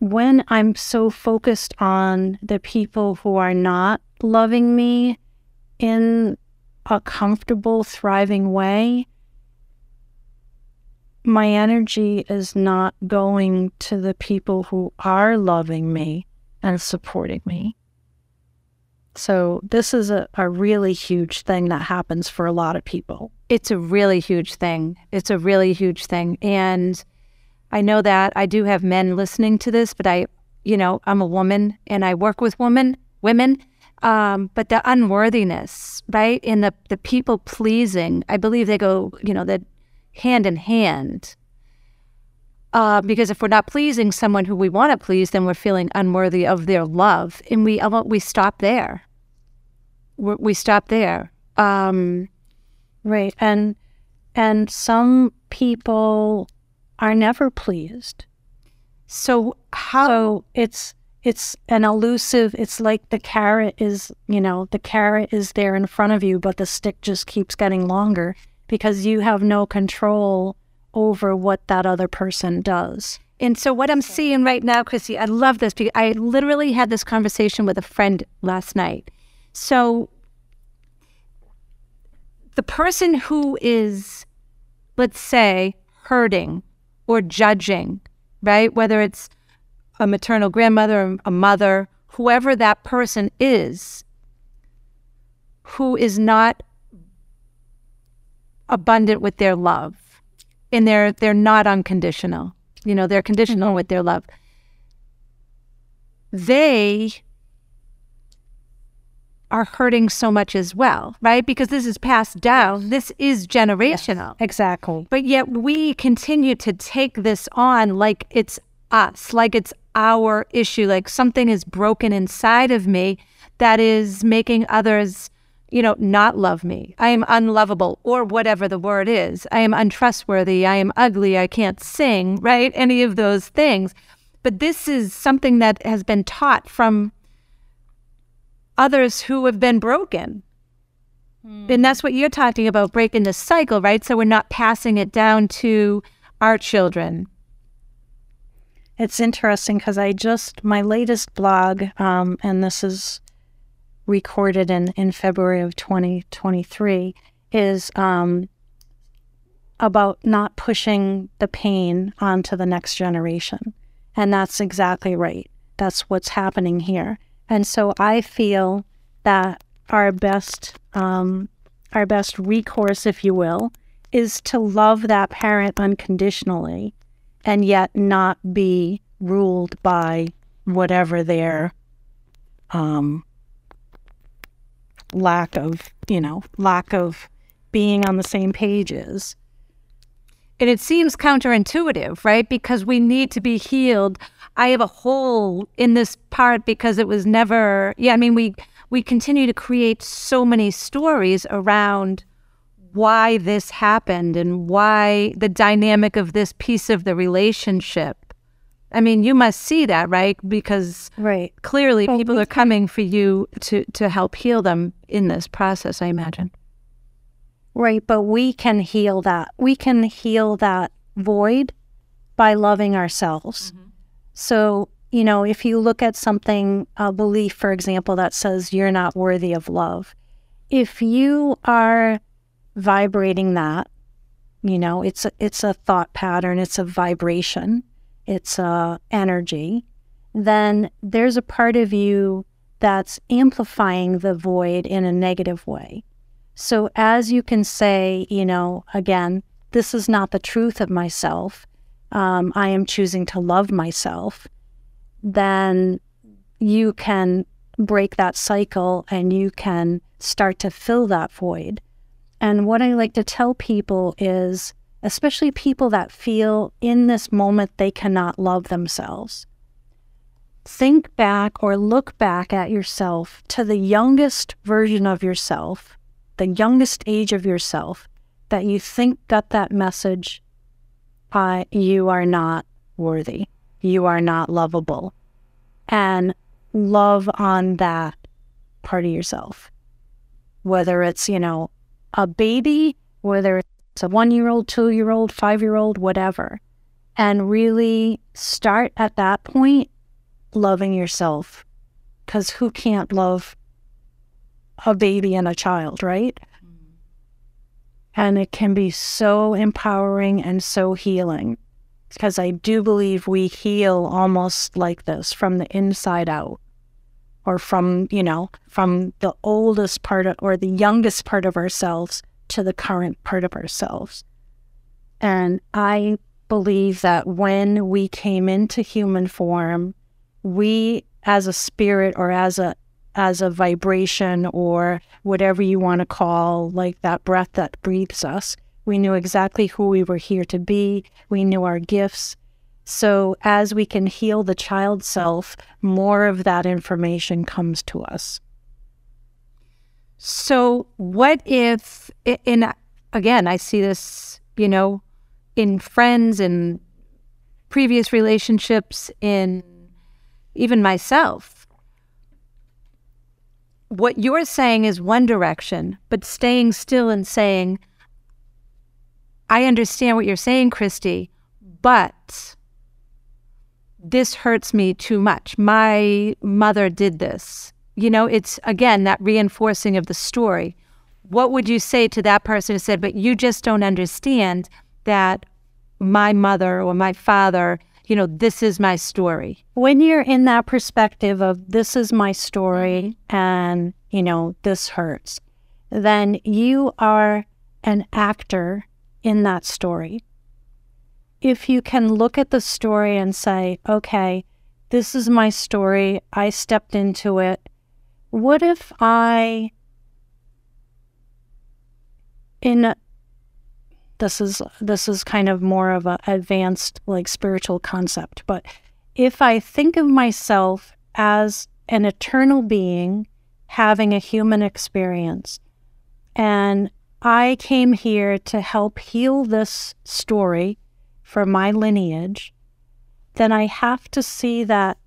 when I'm so focused on the people who are not loving me in a comfortable, thriving way, my energy is not going to the people who are loving me and supporting me. So, this is a, a really huge thing that happens for a lot of people. It's a really huge thing. It's a really huge thing. And I know that I do have men listening to this, but I, you know, I'm a woman and I work with women, women. Um, but the unworthiness, right? And the, the people pleasing, I believe they go, you know, that hand in hand. Uh, because if we're not pleasing someone who we want to please, then we're feeling unworthy of their love, and we we stop there. We're, we stop there, um, right? And and some people are never pleased. So how? So it's it's an elusive. It's like the carrot is, you know, the carrot is there in front of you, but the stick just keeps getting longer because you have no control over what that other person does. And so, what I'm seeing right now, Chrissy, I love this because I literally had this conversation with a friend last night. So, the person who is, let's say, hurting or judging, right? Whether it's a maternal grandmother, a mother, whoever that person is, who is not abundant with their love and they're they're not unconditional you know they're conditional mm-hmm. with their love they are hurting so much as well, right? Because this is passed down. This is generational. Yes, exactly. But yet we continue to take this on like it's us, like it's our issue, like something is broken inside of me that is making others, you know, not love me. I am unlovable or whatever the word is. I am untrustworthy. I am ugly. I can't sing, right? Any of those things. But this is something that has been taught from others who have been broken. Mm. And that's what you're talking about breaking the cycle, right? So we're not passing it down to our children. It's interesting because I just, my latest blog, um, and this is recorded in, in February of 2023, is um, about not pushing the pain onto the next generation. And that's exactly right. That's what's happening here. And so I feel that our best um, our best recourse, if you will, is to love that parent unconditionally and yet not be ruled by whatever their um, lack of, you know, lack of being on the same pages. And it seems counterintuitive, right? Because we need to be healed. I have a hole in this part because it was never, yeah, I mean, we, we continue to create so many stories around why this happened and why the dynamic of this piece of the relationship. I mean, you must see that, right? Because right. clearly well, people are coming for you to, to help heal them in this process, I imagine. Right, but we can heal that. We can heal that void by loving ourselves. Mm-hmm. So, you know, if you look at something, a belief, for example, that says you're not worthy of love, if you are vibrating that, you know, it's a, it's a thought pattern, it's a vibration, it's a energy, then there's a part of you that's amplifying the void in a negative way. So, as you can say, you know, again, this is not the truth of myself, um, I am choosing to love myself, then you can break that cycle and you can start to fill that void. And what I like to tell people is, especially people that feel in this moment they cannot love themselves, think back or look back at yourself to the youngest version of yourself the youngest age of yourself that you think got that message uh, you are not worthy, you are not lovable, and love on that part of yourself. Whether it's, you know, a baby, whether it's a one year old, two year old, five year old, whatever, and really start at that point loving yourself. Because who can't love a baby and a child, right? Mm-hmm. And it can be so empowering and so healing because I do believe we heal almost like this from the inside out or from, you know, from the oldest part of, or the youngest part of ourselves to the current part of ourselves. And I believe that when we came into human form, we as a spirit or as a as a vibration or whatever you want to call like that breath that breathes us. We knew exactly who we were here to be. We knew our gifts. So as we can heal the child self, more of that information comes to us. So what if in again, I see this, you know, in friends in previous relationships in even myself what you're saying is one direction, but staying still and saying, I understand what you're saying, Kristi, but this hurts me too much. My mother did this. You know, it's again that reinforcing of the story. what would you say to that person who said, but you just don't understand that my mother or my father, you know, this is my story? When you're in that perspective of this is my story mm-hmm. and, you know, this hurts, then you are an actor in that story. If you can look at the story and say, okay, this is my story, I stepped into it. What if I, in this is this is kind of more of a advanced like spiritual concept, but if I think of myself as an eternal being having a human experience, and I came here to help heal this story for my lineage, then I have to see that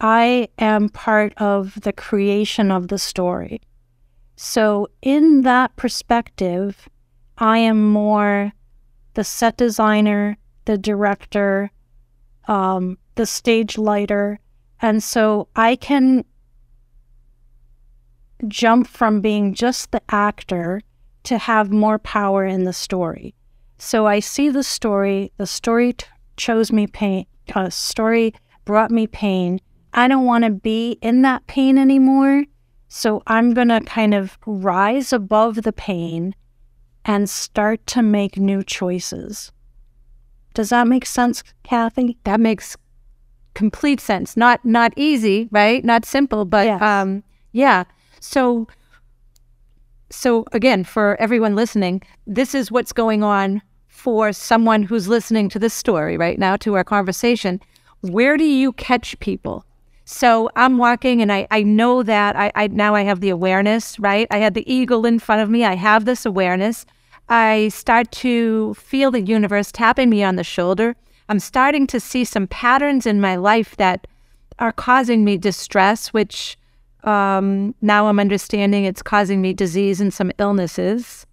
I am part of the creation of the story. So, in that perspective, I am more the set designer, the director, um, the stage lighter. And so I can jump from being just the actor to have more power in the story. So I see the story, the story chose me pain, uh, story brought me pain. I don't want to be in that pain anymore. So I'm going to kind of rise above the pain and start to make new choices. Does that make sense, Kathy? That makes complete sense. Not not easy, right? Not simple, but yes. um, yeah. So so again, for everyone listening, this is what's going on for someone who's listening to this story right now, to our conversation. Where do you catch people? So I'm walking and I, I know that I, I now I have the awareness, right? I had the eagle in front of me. I have this awareness. I start to feel the universe tapping me on the shoulder. I'm starting to see some patterns in my life that are causing me distress, which um, now I'm understanding it's causing me disease and some illnesses.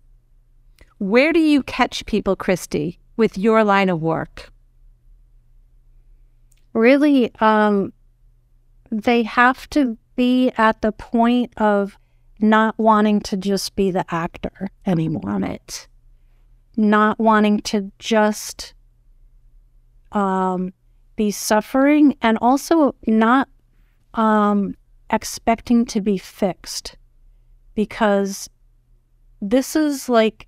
Where do you catch people, Kristi, with your line of work? Really, um, they have to be at the point of not wanting to just be the actor anymore on it, not wanting to just um, be suffering, and also not um, expecting to be fixed because this is like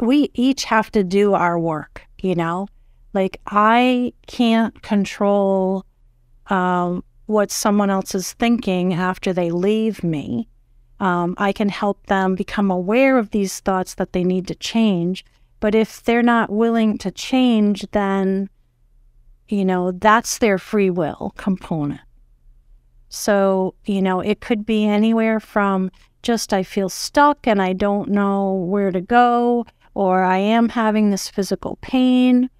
we each have to do our work, you know? Like, I can't control um, what someone else is thinking after they leave me. Um, I can help them become aware of these thoughts that they need to change. But if they're not willing to change, then, you know, that's their free will component. So, you know, it could be anywhere from just I feel stuck and I don't know where to go, or I am having this physical pain,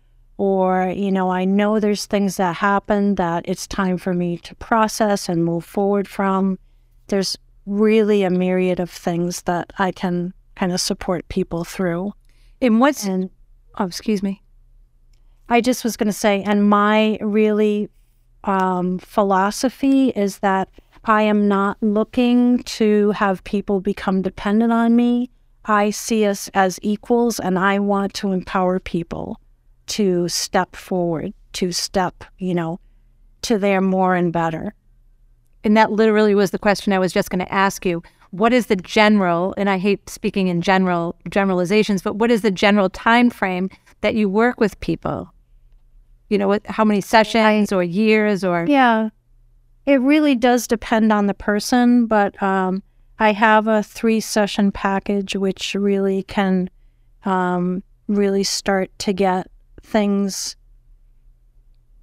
or, you know, I know there's things that happen that it's time for me to process and move forward from. There's really a myriad of things that I can kind of support people through. In what's, and, oh, excuse me. I just was going to say, and my really um, philosophy is that I am not looking to have people become dependent on me. I see us as equals and I want to empower people to step forward, to step, you know, to their more and better. And that literally was the question I was just going to ask you. What is the general, and I hate speaking in general generalizations, but what is the general time frame that you work with people? You know, how many sessions or years or? Yeah, it really does depend on the person, but um, I have a three session package which really can um, really start to get things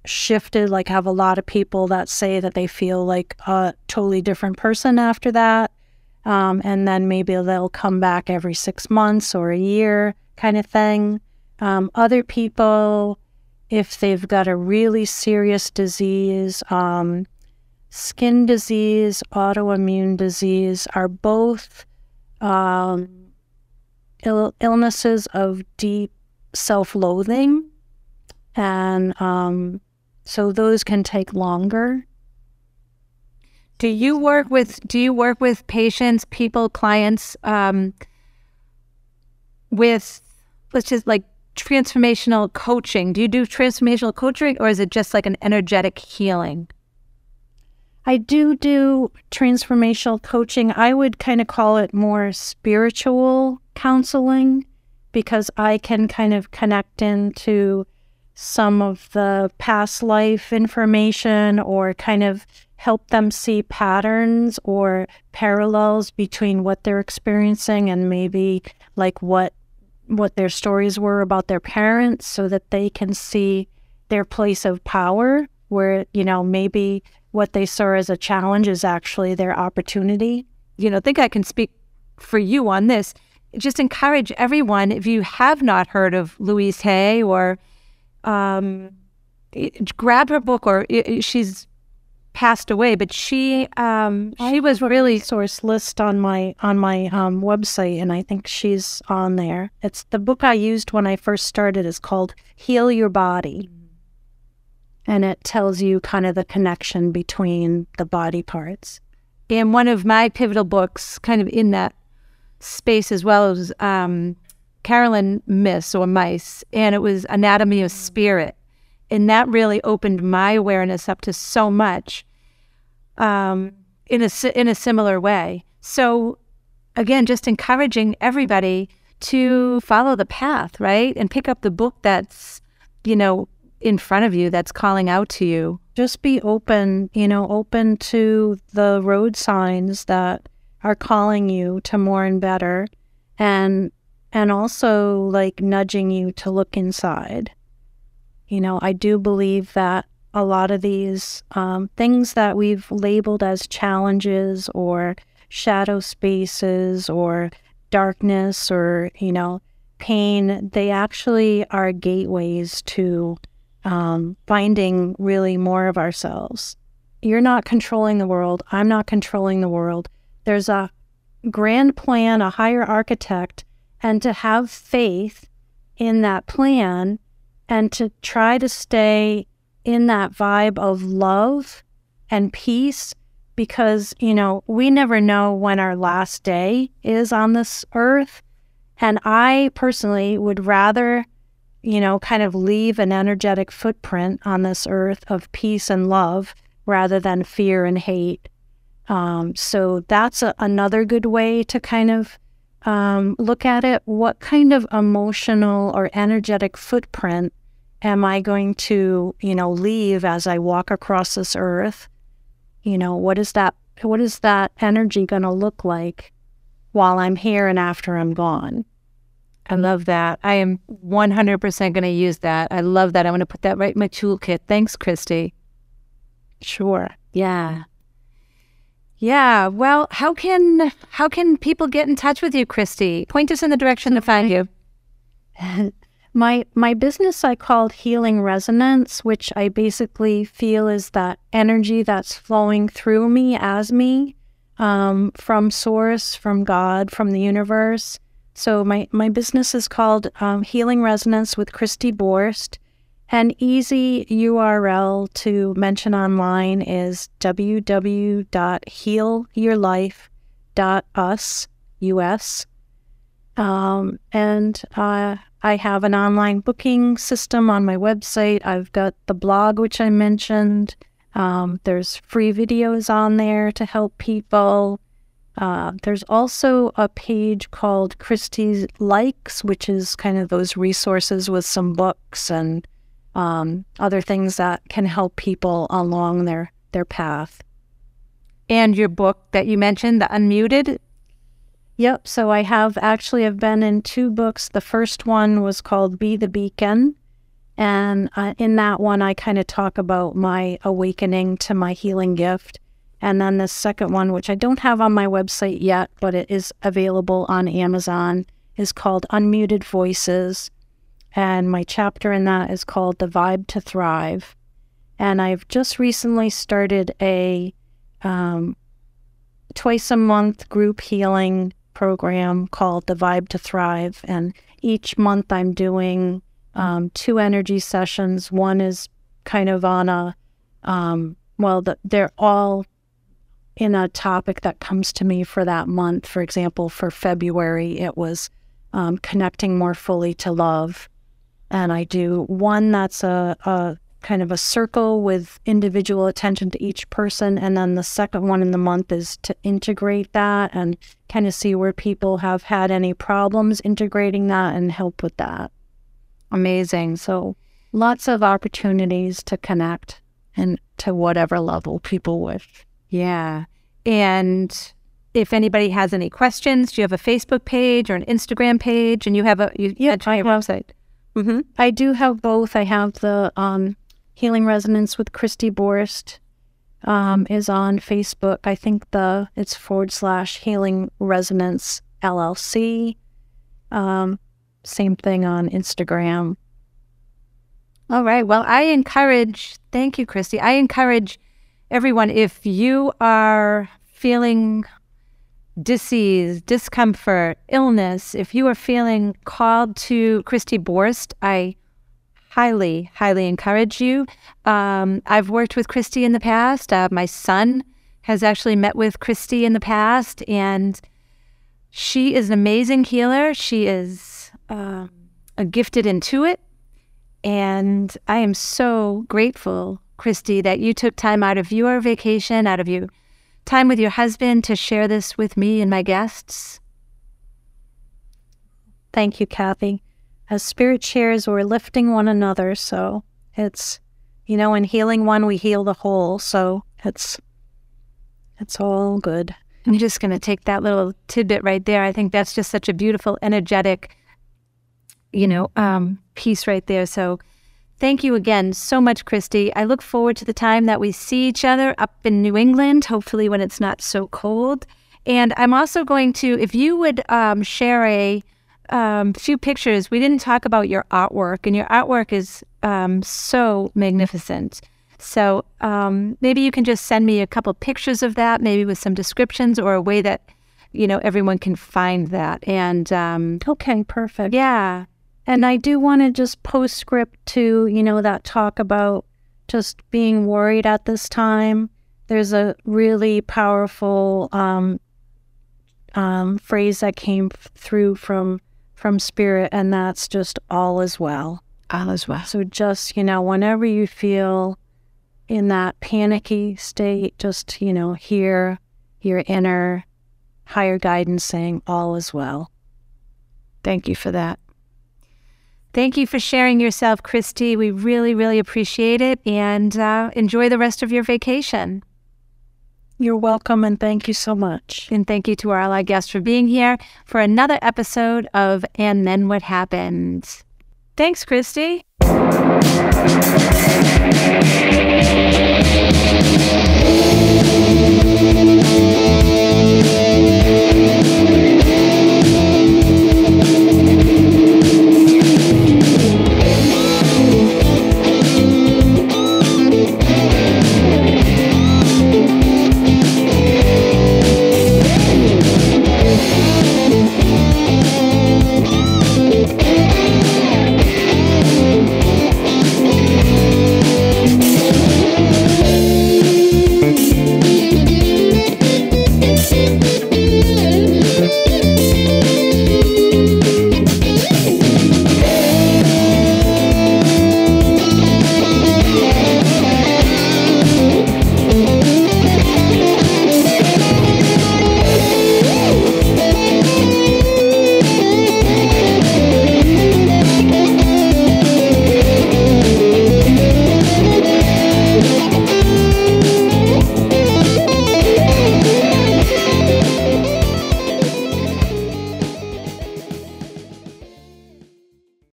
shifted. Like, have a lot of people that say that they feel like a totally different person after that. Um, and then maybe they'll come back every six months or a year kind of thing. Um, other people, if they've got a really serious disease, um, skin disease, autoimmune disease are both um, Ill- illnesses of deep self loathing. And um, so those can take longer. Do you work with do you work with patients, people, clients um, with, let's just like transformational coaching. Do you do transformational coaching or is it just like an energetic healing? I do do transformational coaching. I would kind of call it more spiritual counseling because I can kind of connect into some of the past life information or kind of help them see patterns or parallels between what they're experiencing and maybe like what what their stories were about their parents so that they can see their place of power where you know maybe what they saw as a challenge is actually their opportunity. You know think i can speak for you on this just encourage everyone if you have not heard of louise hay or um, grab her book or she's passed away, but she um, she was really source list on my on my um, website, and I think she's on there. It's the book I used when I first started. is called Heal Your Body, and it tells you kind of the connection between the body parts. And one of my pivotal books, kind of in that space as well, as um, Caroline Myss or Mice, and it was Anatomy of Spirit. And that really opened my awareness up to so much um, in a in a similar way. So again, just encouraging everybody to follow the path, right, and pick up the book that's you know in front of you that's calling out to you. Just be open, you know, open to the road signs that are calling you to more and better and and also like nudging you to look inside. You know, I do believe that a lot of these um, things that we've labeled as challenges or shadow spaces or darkness or, you know, pain, they actually are gateways to um, finding really more of ourselves. You're not controlling the world. I'm not controlling the world. There's a grand plan, a higher architect, and to have faith in that plan and to try to stay in that vibe of love and peace because, you know, we never know when our last day is on this earth. And I personally would rather, you know, kind of leave an energetic footprint on this earth of peace and love rather than fear and hate. Um, so that's a, another good way to kind of um, look at it. What kind of emotional or energetic footprint am I going to, you know, leave as I walk across this earth? You know, what is that what is that energy going to look like while I'm here and after I'm gone? I love that. I am 100% going to use that. I love that. I'm going to put that right in my toolkit. Thanks, Kristi. Sure. Yeah. Yeah. Well, how can how can people get in touch with you, Kristi? Point us in the direction to find you. My my business I called healing resonance, which I basically feel is that energy that's flowing through me as me, um, from source, from God, from the universe. So my my business is called um, Healing Resonance with Kristi Borst. An easy URL to mention online is www.healyourlife.us, US. Um, and uh, I have an online booking system on my website. I've got the blog, which I mentioned. Um, there's free videos on there to help people. Uh, there's also a page called Kristi's Likes, which is kind of those resources with some books and um, other things that can help people along their, their path. And your book that you mentioned, The Unmuted, Yep. So I have actually have been in two books. The first one was called Be the Beacon. And uh, in that one, I kind of talk about my awakening to my healing gift. And then the second one, which I don't have on my website yet, but it is available on Amazon, is called Unmuted Voices. And my chapter in that is called The Vibe to Thrive. And I've just recently started a um, twice a month group healing program called The Vibe to Thrive. And each month I'm doing um, two energy sessions. One is kind of on a, um, well, the, they're all in a topic that comes to me for that month. For example, for February, it was um, connecting more fully to love. And I do one that's a, a kind of a circle with individual attention to each person. And then the second one in the month is to integrate that and kind of see where people have had any problems integrating that and help with that. Amazing. So lots of opportunities to connect and to whatever level people wish. Yeah. And if anybody has any questions, do you have a Facebook page or an Instagram page? And you have a you yeah, I have, website. Mm-hmm. I do have both. I have the um, Healing Resonance with Kristi Borst um, is on Facebook. I think the it's forward slash Healing Resonance LLC. Um, same thing on Instagram. All right. Well, I encourage. Thank you, Kristi. I encourage everyone if you are feeling disease, discomfort, illness, if you are feeling called to Kristi Borst, I highly, highly encourage you. Um, I've worked with Kristi in the past. Uh, my son has actually met with Kristi in the past, and she is an amazing healer. She is um, a gifted intuit. And I am so grateful, Kristi, that you took time out of your vacation, out of your time with your husband to share this with me and my guests. Thank you, Kathy as spirit shares, we're lifting one another. So it's, you know, in healing one, we heal the whole. So it's, it's all good. I'm just going to take that little tidbit right there. I think that's just such a beautiful, energetic, you know, um, piece right there. So thank you again so much, Kristi. I look forward to the time that we see each other up in New England, hopefully when it's not so cold. And I'm also going to, if you would um, share a, um, few pictures. We didn't talk about your artwork, and your artwork is um, so magnificent. So um, maybe you can just send me a couple pictures of that, maybe with some descriptions or a way that you know everyone can find that. And um, okay, perfect. Yeah, and I do want to just postscript to you know that talk about just being worried at this time. There's a really powerful um, um, phrase that came through from from spirit, and that's just all as well. All as well. So just, you know, whenever you feel in that panicky state, just, you know, hear your inner higher guidance saying, all is well. Thank you for that. Thank you for sharing yourself, Kristi. We really, really appreciate it and uh, enjoy the rest of your vacation. You're welcome, and thank you so much. And thank you to our ally guests for being here for another episode of And Then What Happened. Thanks, Kristi.